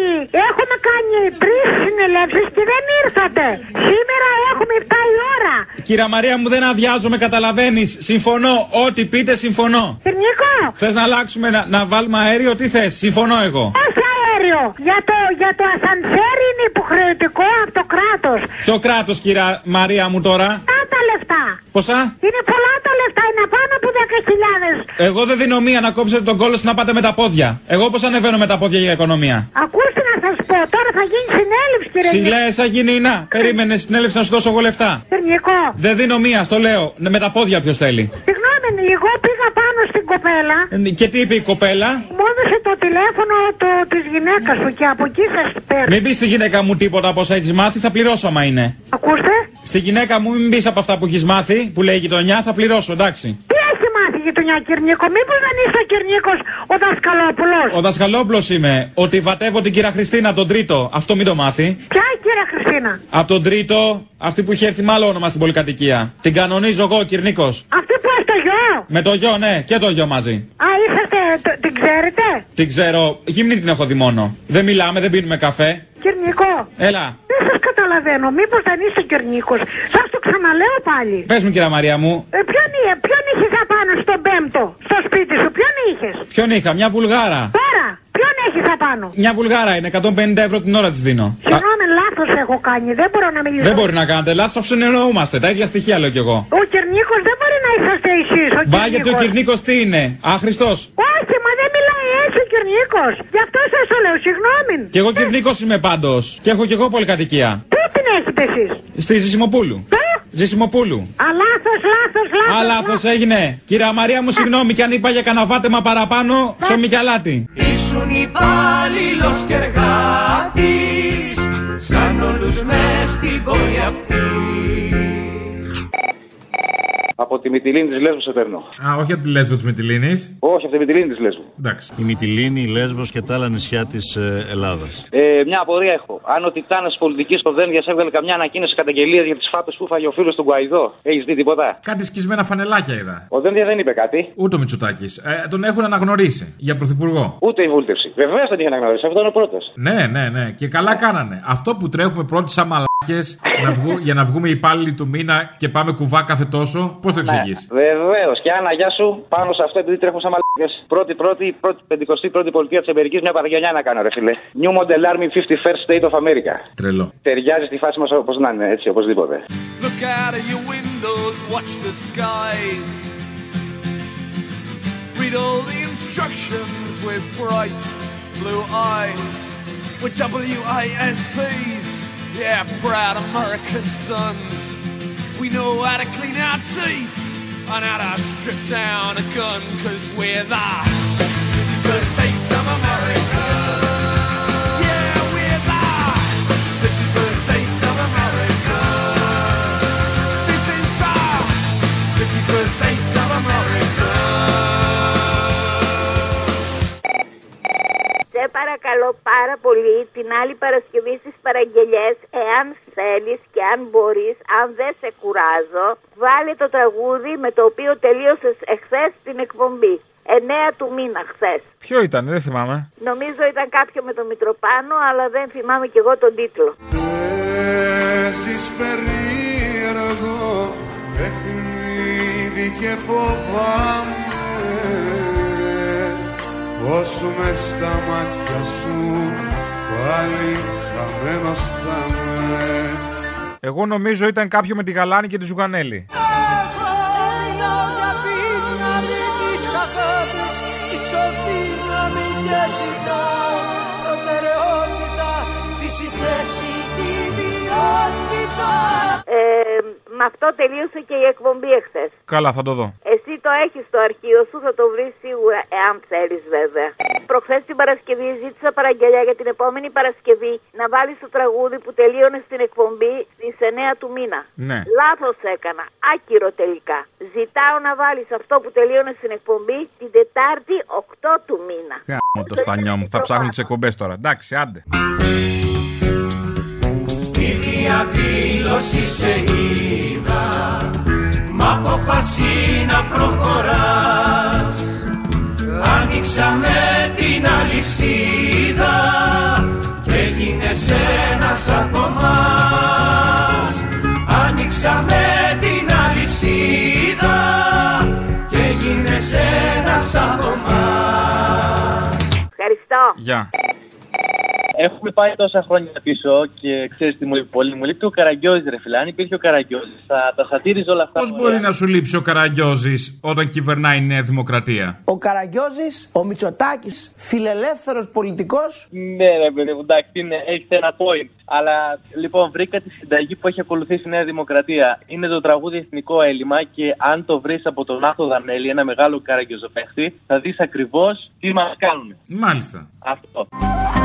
[SPEAKER 38] έχουμε κάνει τρεις συνελεύσεις και δεν ήρθατε. Σήμερα έχουμε 7 η ώρα.
[SPEAKER 3] Κυρία Μαρία μου, δεν αδειάζομαι, καταλαβαίνεις. Συμφωνώ. Ό,τι πείτε, συμφωνώ.
[SPEAKER 38] Κυρνικό.
[SPEAKER 3] Θες να αλλάξουμε, να, να βάλουμε αέριο, τι θες; Συμφωνώ εγώ.
[SPEAKER 38] Όχι αέριο. Για το, για το ασανσέρ είναι υποχρεωτικό από το κράτος.
[SPEAKER 3] Ποιο κράτος, κυρία Μαρία μου τώρα;
[SPEAKER 38] Πολλά τα λεφτά;
[SPEAKER 3] Ποσά.
[SPEAKER 38] Είναι πολλά τα λεφτά, είναι πάνω από 10.000.
[SPEAKER 3] Εγώ δεν δίνω μία να κόψετε τον κόλλο να πάτε με τα πόδια. Εγώ πώς ανεβαίνω με τα πόδια για οικονομία;
[SPEAKER 38] Ακούστε να σας πω, τώρα θα γίνει συνέλευση κύριε
[SPEAKER 3] Συλλέ, θα γίνει να. Περίμενε συνέλευση να σου δώσω εγώ λεφτά.
[SPEAKER 38] Κυρνικό.
[SPEAKER 3] Δεν δίνω μία, στο λέω. Με τα πόδια ποιος θέλει.
[SPEAKER 38] Συγγνώμη, εγώ πήγα πάνω στην κοπέλα.
[SPEAKER 3] Ε, Και τι είπε η κοπέλα;
[SPEAKER 38] Μου έδωσε το τηλέφωνο το, της γυναίκας σου και από εκεί σας παίρνω.
[SPEAKER 3] Μην πεις στη γυναίκα μου τίποτα από όσα έχεις μάθει, θα πληρώσω άμα είναι.
[SPEAKER 38] Ακούστε.
[SPEAKER 3] Στη γυναίκα μου μην πεις από αυτά που έχεις μάθει, που λέει η γειτονιά, θα πληρώσω, εντάξει.
[SPEAKER 38] Τι έχει μάθει η γειτονιά Κυρνίκο, μήπως δεν είσαι ο Κυρνίκος ο Δασκαλόπουλος;
[SPEAKER 3] Ο δασκαλόπλο είμαι. Ότι βατεύω την κυρία Χριστίνα τον τρίτο. Αυτό μην το μάθει.
[SPEAKER 38] Ποια η κυρία Χριστίνα;
[SPEAKER 3] Από τον τρίτο, αυτή που είχε έρθει με άλλο όνομα στην πολυκατοικία. Την κανονίζω εγώ, ο Κυρνίκος.
[SPEAKER 38] Αυτή που έχει το γιο. γιο.
[SPEAKER 3] Με το γιο, ναι, και το γιο μαζί.
[SPEAKER 38] Α, είσαστε, το- την ξέρετε;
[SPEAKER 3] Την ξέρω, γυμνή την έχω δει μόνο. Δεν μιλάμε, δεν πίνουμε καφέ.
[SPEAKER 38] Κυρνικό.
[SPEAKER 3] Έλα,
[SPEAKER 38] Δεν σας καταλαβαίνω. Μήπως δεν είστε κυρνικός. Σας το ξαναλέω πάλι.
[SPEAKER 3] πες μου, κυρία Μαρία μου,
[SPEAKER 38] Ε, ποιον, εί- ποιον είχες απάνω στον πέμπτο, στο σπίτι σου, ποιον είχες;
[SPEAKER 3] ποιον είχα, μια βουλγάρα.
[SPEAKER 38] Τώρα, ποιον έχει απάνω.
[SPEAKER 3] Μια βουλγάρα είναι, 150 ευρώ την ώρα της δίνω.
[SPEAKER 38] Συγγνώμη, λάθος έχω κάνει. Δεν μπορώ να μιλήσω.
[SPEAKER 3] Δεν μπορεί να κάνετε λάθος, αφού συνεννοούμαστε. Τα ίδια στοιχεία λέω κι εγώ.
[SPEAKER 38] Ο Κυρνίκο δεν μπορεί να είσαστε εσείς. Ο
[SPEAKER 3] Μπα γιατί ο
[SPEAKER 38] Κυρνίκος.
[SPEAKER 3] Κυρνίκο τι είναι, άχρηστο.
[SPEAKER 38] Όχι, μα δεν μιλάει έτσι ο Κυρνίκο. Γι' αυτό σας το λέω, συγγνώμη.
[SPEAKER 3] Κι εγώ Κυρνίκο είμαι πάντως. Και έχω κι εγώ πολυκατοικία.
[SPEAKER 38] Πού την έχετε εσείς;
[SPEAKER 3] Στη Ζησιμοπούλου. Ζησιμοπούλου.
[SPEAKER 38] Α, λάθος, λάθος, λάθος.
[SPEAKER 3] Α, λάθος έγινε. Κυρία Μαρία μου, συγγνώμη, κι αν είπα για καναβάτεμα παραπάνω, ψωμί κι αλάτι.
[SPEAKER 32] Ήσουν υπάλληλος και εργάτης Σαν όλους μες στην πόλη αυτής
[SPEAKER 13] Από τη Μυτιλίνη της Λέσβου σε παίρνω.
[SPEAKER 3] Α, όχι από τη Λέσβο της Μετιλίνη.
[SPEAKER 13] Όχι, από τη Μυτιλίνη της Λέσβου.
[SPEAKER 3] Εντάξει.
[SPEAKER 39] Η Μυτιλίνη, η Λέσβος και τα άλλα νησιά της ε, Ελλάδας.
[SPEAKER 13] Ε, μια απορία έχω. Αν ο Τιτάνας πολιτικής στο Δένδιας έβγαλε καμιά ανακοίνωση καταγγελίας για τις φάπες που φάγε ο φίλος του Γκουαϊδό. Έχεις δει τίποτα;
[SPEAKER 3] Κάτι σκισμένα φανελάκια είδα.
[SPEAKER 13] Ο Δένδια δεν είπε κάτι.
[SPEAKER 3] Ούτε ο Μητσοτάκης. Ε, τον έχουν αναγνωρίσει για πρωθυπουργό.
[SPEAKER 13] Ούτε η βούλτευση. Βεβαίως δεν είχε αναγνωρίσει. Αυτό είναι ο πρώτος.
[SPEAKER 3] Ναι, ναι, ναι. Και καλά κάνανε. Αυτό που τρέχουμε πρώτοι σαν μαλάκες να βγου- για να βγούμε υπάλληλοι του μήνα και πάμε κουβά κάθε τόσο, πώς το εξηγείς;
[SPEAKER 13] Βεβαίως. Και Άννα, γεια σου. Πάνω σε αυτό επειδή τρέχουμε σαν μαλάκες. Πρώτη, πρώτη, πρώτη, πεντηκοστή πρώτη πολιτεία της Αμερικής, μια παραγγελιά να κάνω, ρε φίλε. New Model Army 51st State of America.
[SPEAKER 3] Τρελό.
[SPEAKER 13] Ταιριάζει στη φάση μας όπω να είναι, έτσι, οπωσδήποτε.
[SPEAKER 32] Look out of your windows, watch the skies Read all the instructions with bright blue eyes We're WASPs, yeah, proud American sons. We know how to clean our teeth and how to strip down a gun Cause we're the first state of America
[SPEAKER 21] Σε παρακαλώ πάρα πολύ την άλλη Παρασκευή στις παραγγελιές εάν θέλεις και αν μπορείς, αν δεν σε κουράζω, βάλε το τραγούδι με το οποίο τελείωσες εχθές την εκπομπή. 9 του μήνα χθες.
[SPEAKER 3] Ποιο ήταν, δεν θυμάμαι.
[SPEAKER 21] Νομίζω ήταν κάποιο με το Μητροπάνο, αλλά δεν θυμάμαι κι εγώ τον τίτλο.
[SPEAKER 31] Παίζεις περίεργο παιχνίδι και φοβάμαι πως μες στα μάτια σου πάλι χαμένος θα είμαι
[SPEAKER 3] Εγώ νομίζω ήταν κάποιο με τη Γαλάνη και τη Ζουγανέλη.
[SPEAKER 32] Ένα για δύναμη της αγάπης Ισοδύναμη και ζητά Προτεραιότητα Φύση θέση και ιδιότητα
[SPEAKER 21] Ε, με αυτό τελείωσε και η εκπομπή εχθές.
[SPEAKER 3] Καλά, θα το δω.
[SPEAKER 21] Εσύ το έχεις στο αρχείο σου, θα το βρεις σίγουρα, εάν θέλεις βέβαια. Προχθές την Παρασκευή ζήτησα παραγγελιά για την επόμενη Παρασκευή να βάλεις το τραγούδι που τελείωνε στην εκπομπή στις 9 του μήνα.
[SPEAKER 3] Ναι.
[SPEAKER 21] Λάθος έκανα, άκυρο τελικά. Ζητάω να βάλεις αυτό που τελείωνε στην εκπομπή την Τετάρτη 8 του μήνα.
[SPEAKER 3] Γάμο το στανιό μου, θα ψάχνουν τις εκπομπές τώρα. Εντάξει, άντε.
[SPEAKER 32] Στη διαδήλωση σε είδα Μ' αποφασί να προχωράς Ανοίξαμε την αλυσίδα Και έγινες ένας από μας Ανοίξαμε την αλυσίδα Και έγινες ένας από μας
[SPEAKER 21] Ευχαριστώ.
[SPEAKER 3] Γεια.
[SPEAKER 40] Έχουμε πάει τόσα χρόνια πίσω και ξέρεις τι μου λείπει πολύ. Μου λείπει ο Καραγκιόζης, ρε φίλε. Αν υπήρχε ο Καραγκιόζης, θα τα σατήριζε όλα αυτά.
[SPEAKER 3] Πώς μπορεί να σου λείψει ο Καραγκιόζης όταν κυβερνάει η Νέα Δημοκρατία;
[SPEAKER 33] Ο Καραγκιόζης, ο Μητσοτάκης, φιλελεύθερος πολιτικός.
[SPEAKER 40] Ναι, ρε παιδί μου, εντάξει, είναι, έχεις ένα point. Αλλά λοιπόν, βρήκα τη συνταγή που έχει ακολουθήσει η Νέα Δημοκρατία. Είναι το τραγούδι Εθνικό Έλλειμμα και αν το βρεις από τον Άθο Δανέλη, ένα μεγάλο καραγκιόζοπαίχτη, θα δεις ακριβώς τι μας κάνουν.
[SPEAKER 3] Μάλιστα.
[SPEAKER 40] Αυτό.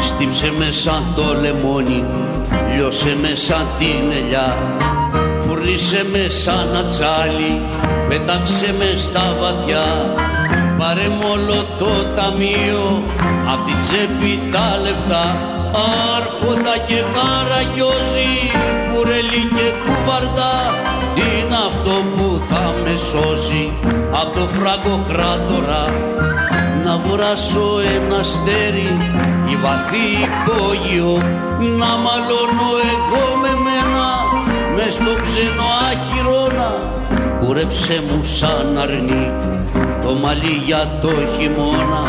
[SPEAKER 41] Στύψε με σαν το λεμόνι, λιώσε με σαν την ελιά Φουρνίσε με σαν ατσάλι, πέταξε μες στα βαθιά Πάρε μ' όλο το ταμείο, απ' τη τσέπη τα λεφτά Άρχοντα και καραγκιόζη, κουρελί και κουβαρτά Τι είναι αυτό που θα με σώσει από το φραγκοκράτορα; Να βουράσω ένα στέρι η βαθύ υπόγειο. Να μαλώνω εγώ με μένα μες στο ξένο άχυρώνα κούρεψε μου σαν αρνί το μαλλί για το χειμώνα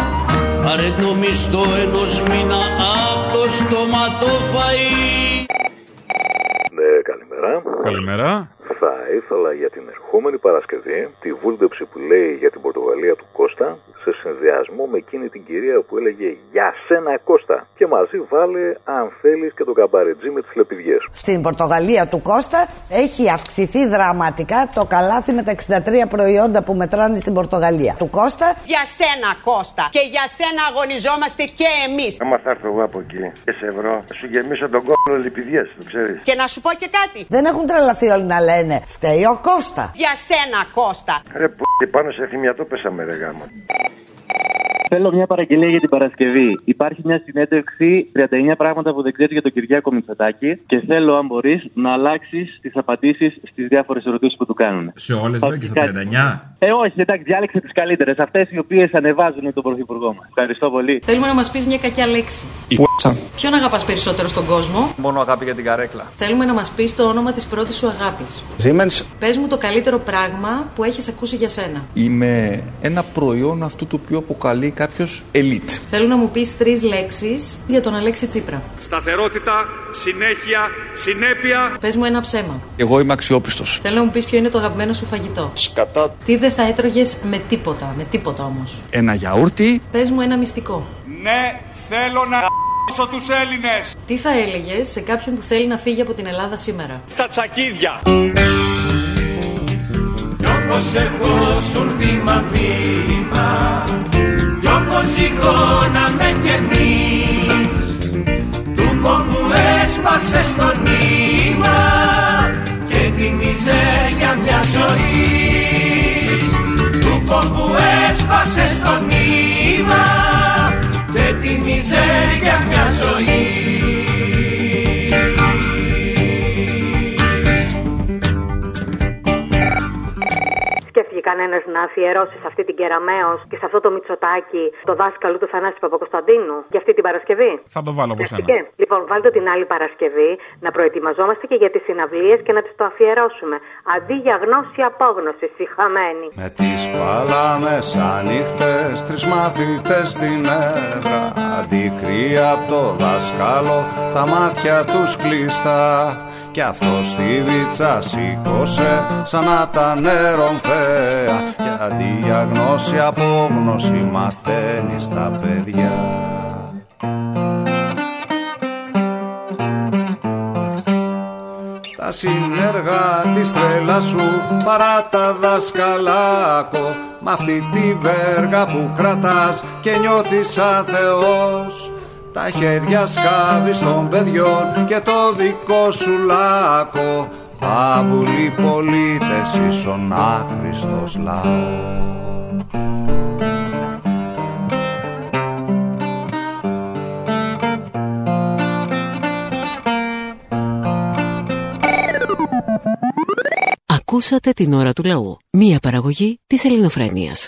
[SPEAKER 41] πάρε το μισθό ενός μήνα από το στόματο φαΐ
[SPEAKER 42] Ναι, καλημέρα.
[SPEAKER 3] Καλημέρα.
[SPEAKER 42] Θα ήθελα για την ερχόμενη Παρασκευή τη βούλτεψη που λέει για την Πορτογαλία του Κώστα σε συνδυασμό με εκείνη την κυρία που έλεγε Για σένα Κώστα. Και μαζί βάλε αν θέλεις και τον καμπαρετζή με τις λεπιδιές.
[SPEAKER 31] Στην Πορτογαλία του Κώστα έχει αυξηθεί δραματικά το καλάθι με τα 63 προϊόντα που μετράνε στην Πορτογαλία. Του Κώστα
[SPEAKER 43] Για σένα Κώστα και για σένα αγωνιζόμαστε και εμείς.
[SPEAKER 44] Άμα θα έρθω εγώ από εκεί και σε βρω, θα σου γεμίσω τον κόλλο λιπηδιές, το ξέρεις.
[SPEAKER 43] Και να σου πω και κάτι.
[SPEAKER 31] δεν έχουν τρελαθεί όλοι να λένε Φταίει ο Κώστα.
[SPEAKER 43] Για σένα Κώστα.
[SPEAKER 44] Ρε που πάνω σε θυμιατό πέσαμε ρε γάμα.
[SPEAKER 45] Θέλω μια παραγγελία για την Παρασκευή. Υπάρχει μια συνέντευξη 39 πράγματα που δεν ξέρεις για τον Κυριάκο Μητσοτάκη και θέλω, αν μπορείς, να αλλάξεις τις απαντήσεις στις διάφορες ερωτήσεις που του κάνουν.
[SPEAKER 3] Σε όλες εδώ και στα 39.
[SPEAKER 45] Ε, όχι, εντάξει, διάλεξε τις καλύτερες. Αυτές οι οποίες ανεβάζουν τον Πρωθυπουργό μας. Ευχαριστώ πολύ.
[SPEAKER 46] Θέλουμε να μας πεις μια κακιά λέξη.
[SPEAKER 34] Η
[SPEAKER 46] Ποιον αγαπάς περισσότερο στον κόσμο;
[SPEAKER 34] Μόνο αγάπη για την καρέκλα.
[SPEAKER 46] Θέλουμε να μας πεις το όνομα της πρώτης σου αγάπης.
[SPEAKER 34] Siemens.
[SPEAKER 46] Πες μου το καλύτερο πράγμα που έχεις ακούσει για σένα.
[SPEAKER 34] Είμαι ένα προϊόν αυτού του οποίου αποκαλεί κάποιος elite.
[SPEAKER 46] Θέλω να μου πεις τρεις λέξεις για τον Αλέξη Τσίπρα.
[SPEAKER 47] Σταθερότητα, συνέχεια, συνέπεια.
[SPEAKER 46] Πες μου ένα ψέμα.
[SPEAKER 34] Εγώ είμαι αξιόπιστος.
[SPEAKER 46] Θέλω να μου πεις ποιο είναι το αγαπημένο σου φαγητό.
[SPEAKER 34] Σκατά.
[SPEAKER 46] Τι δεν θα έτρωγες με τίποτα, με τίποτα όμως.
[SPEAKER 34] Ένα γιαούρτι.
[SPEAKER 46] Πες μου ένα μυστικό.
[SPEAKER 47] Ναι, θέλω να ***σω τους Έλληνες.
[SPEAKER 46] Τι θα έλεγες σε κάποιον που θέλει να φύγει από την Ελλάδα σήμερα;
[SPEAKER 47] Στα τσακίδια.
[SPEAKER 32] Κι όπως ερχόσουν βήμα βήμα Κι όπως σηκώναμε κι εμείς Του φόβου έσπασε στο νήμα Και τη μιζέρια μια ζωής. Του φόβου έσπασε στο νήμα Και τη μιζέρια μια
[SPEAKER 10] Σκέφτηκε κανένα να αφιερώσει σε αυτή την Κεραμαίο και σε αυτό το Μητσοτάκι το δάσκαλο του Θανάση Παπακοσταντίνου για αυτή την Παρασκευή.
[SPEAKER 3] Θα το βάλω από σένα.
[SPEAKER 10] Σκέφτηκε. Λοιπόν, βάλτε την άλλη Παρασκευή να προετοιμαζόμαστε και για τις συναυλίες και να τις το αφιερώσουμε. Αντί για γνώση, απόγνωση, συχαμένη.
[SPEAKER 48] Με τις παλάμες ανοιχτές Τρεις μαθητές στην έδρα Αντικρύα από το δάσκαλο Τα μάτια τους κλειστά Κι αυτό στη βίτσα σήκωσε Σαν να ήταν νερομφαία Και αντί για γνώση απόγνωση Μαθαίνει στα παιδιά. Τα συνεργά της τρέλα σου παρά τα δασκαλάκο. Μ' αυτή τη βέργα που κρατάς και νιώθεις σαν Θεός Τα χέρια σκάβεις των παιδιών και το δικό σου λάκκο Άβουλοι πολίτες ίσον άχρηστος λαός
[SPEAKER 1] Ακούσατε την ώρα του λαού. Μία παραγωγή της ελληνοφρένειας.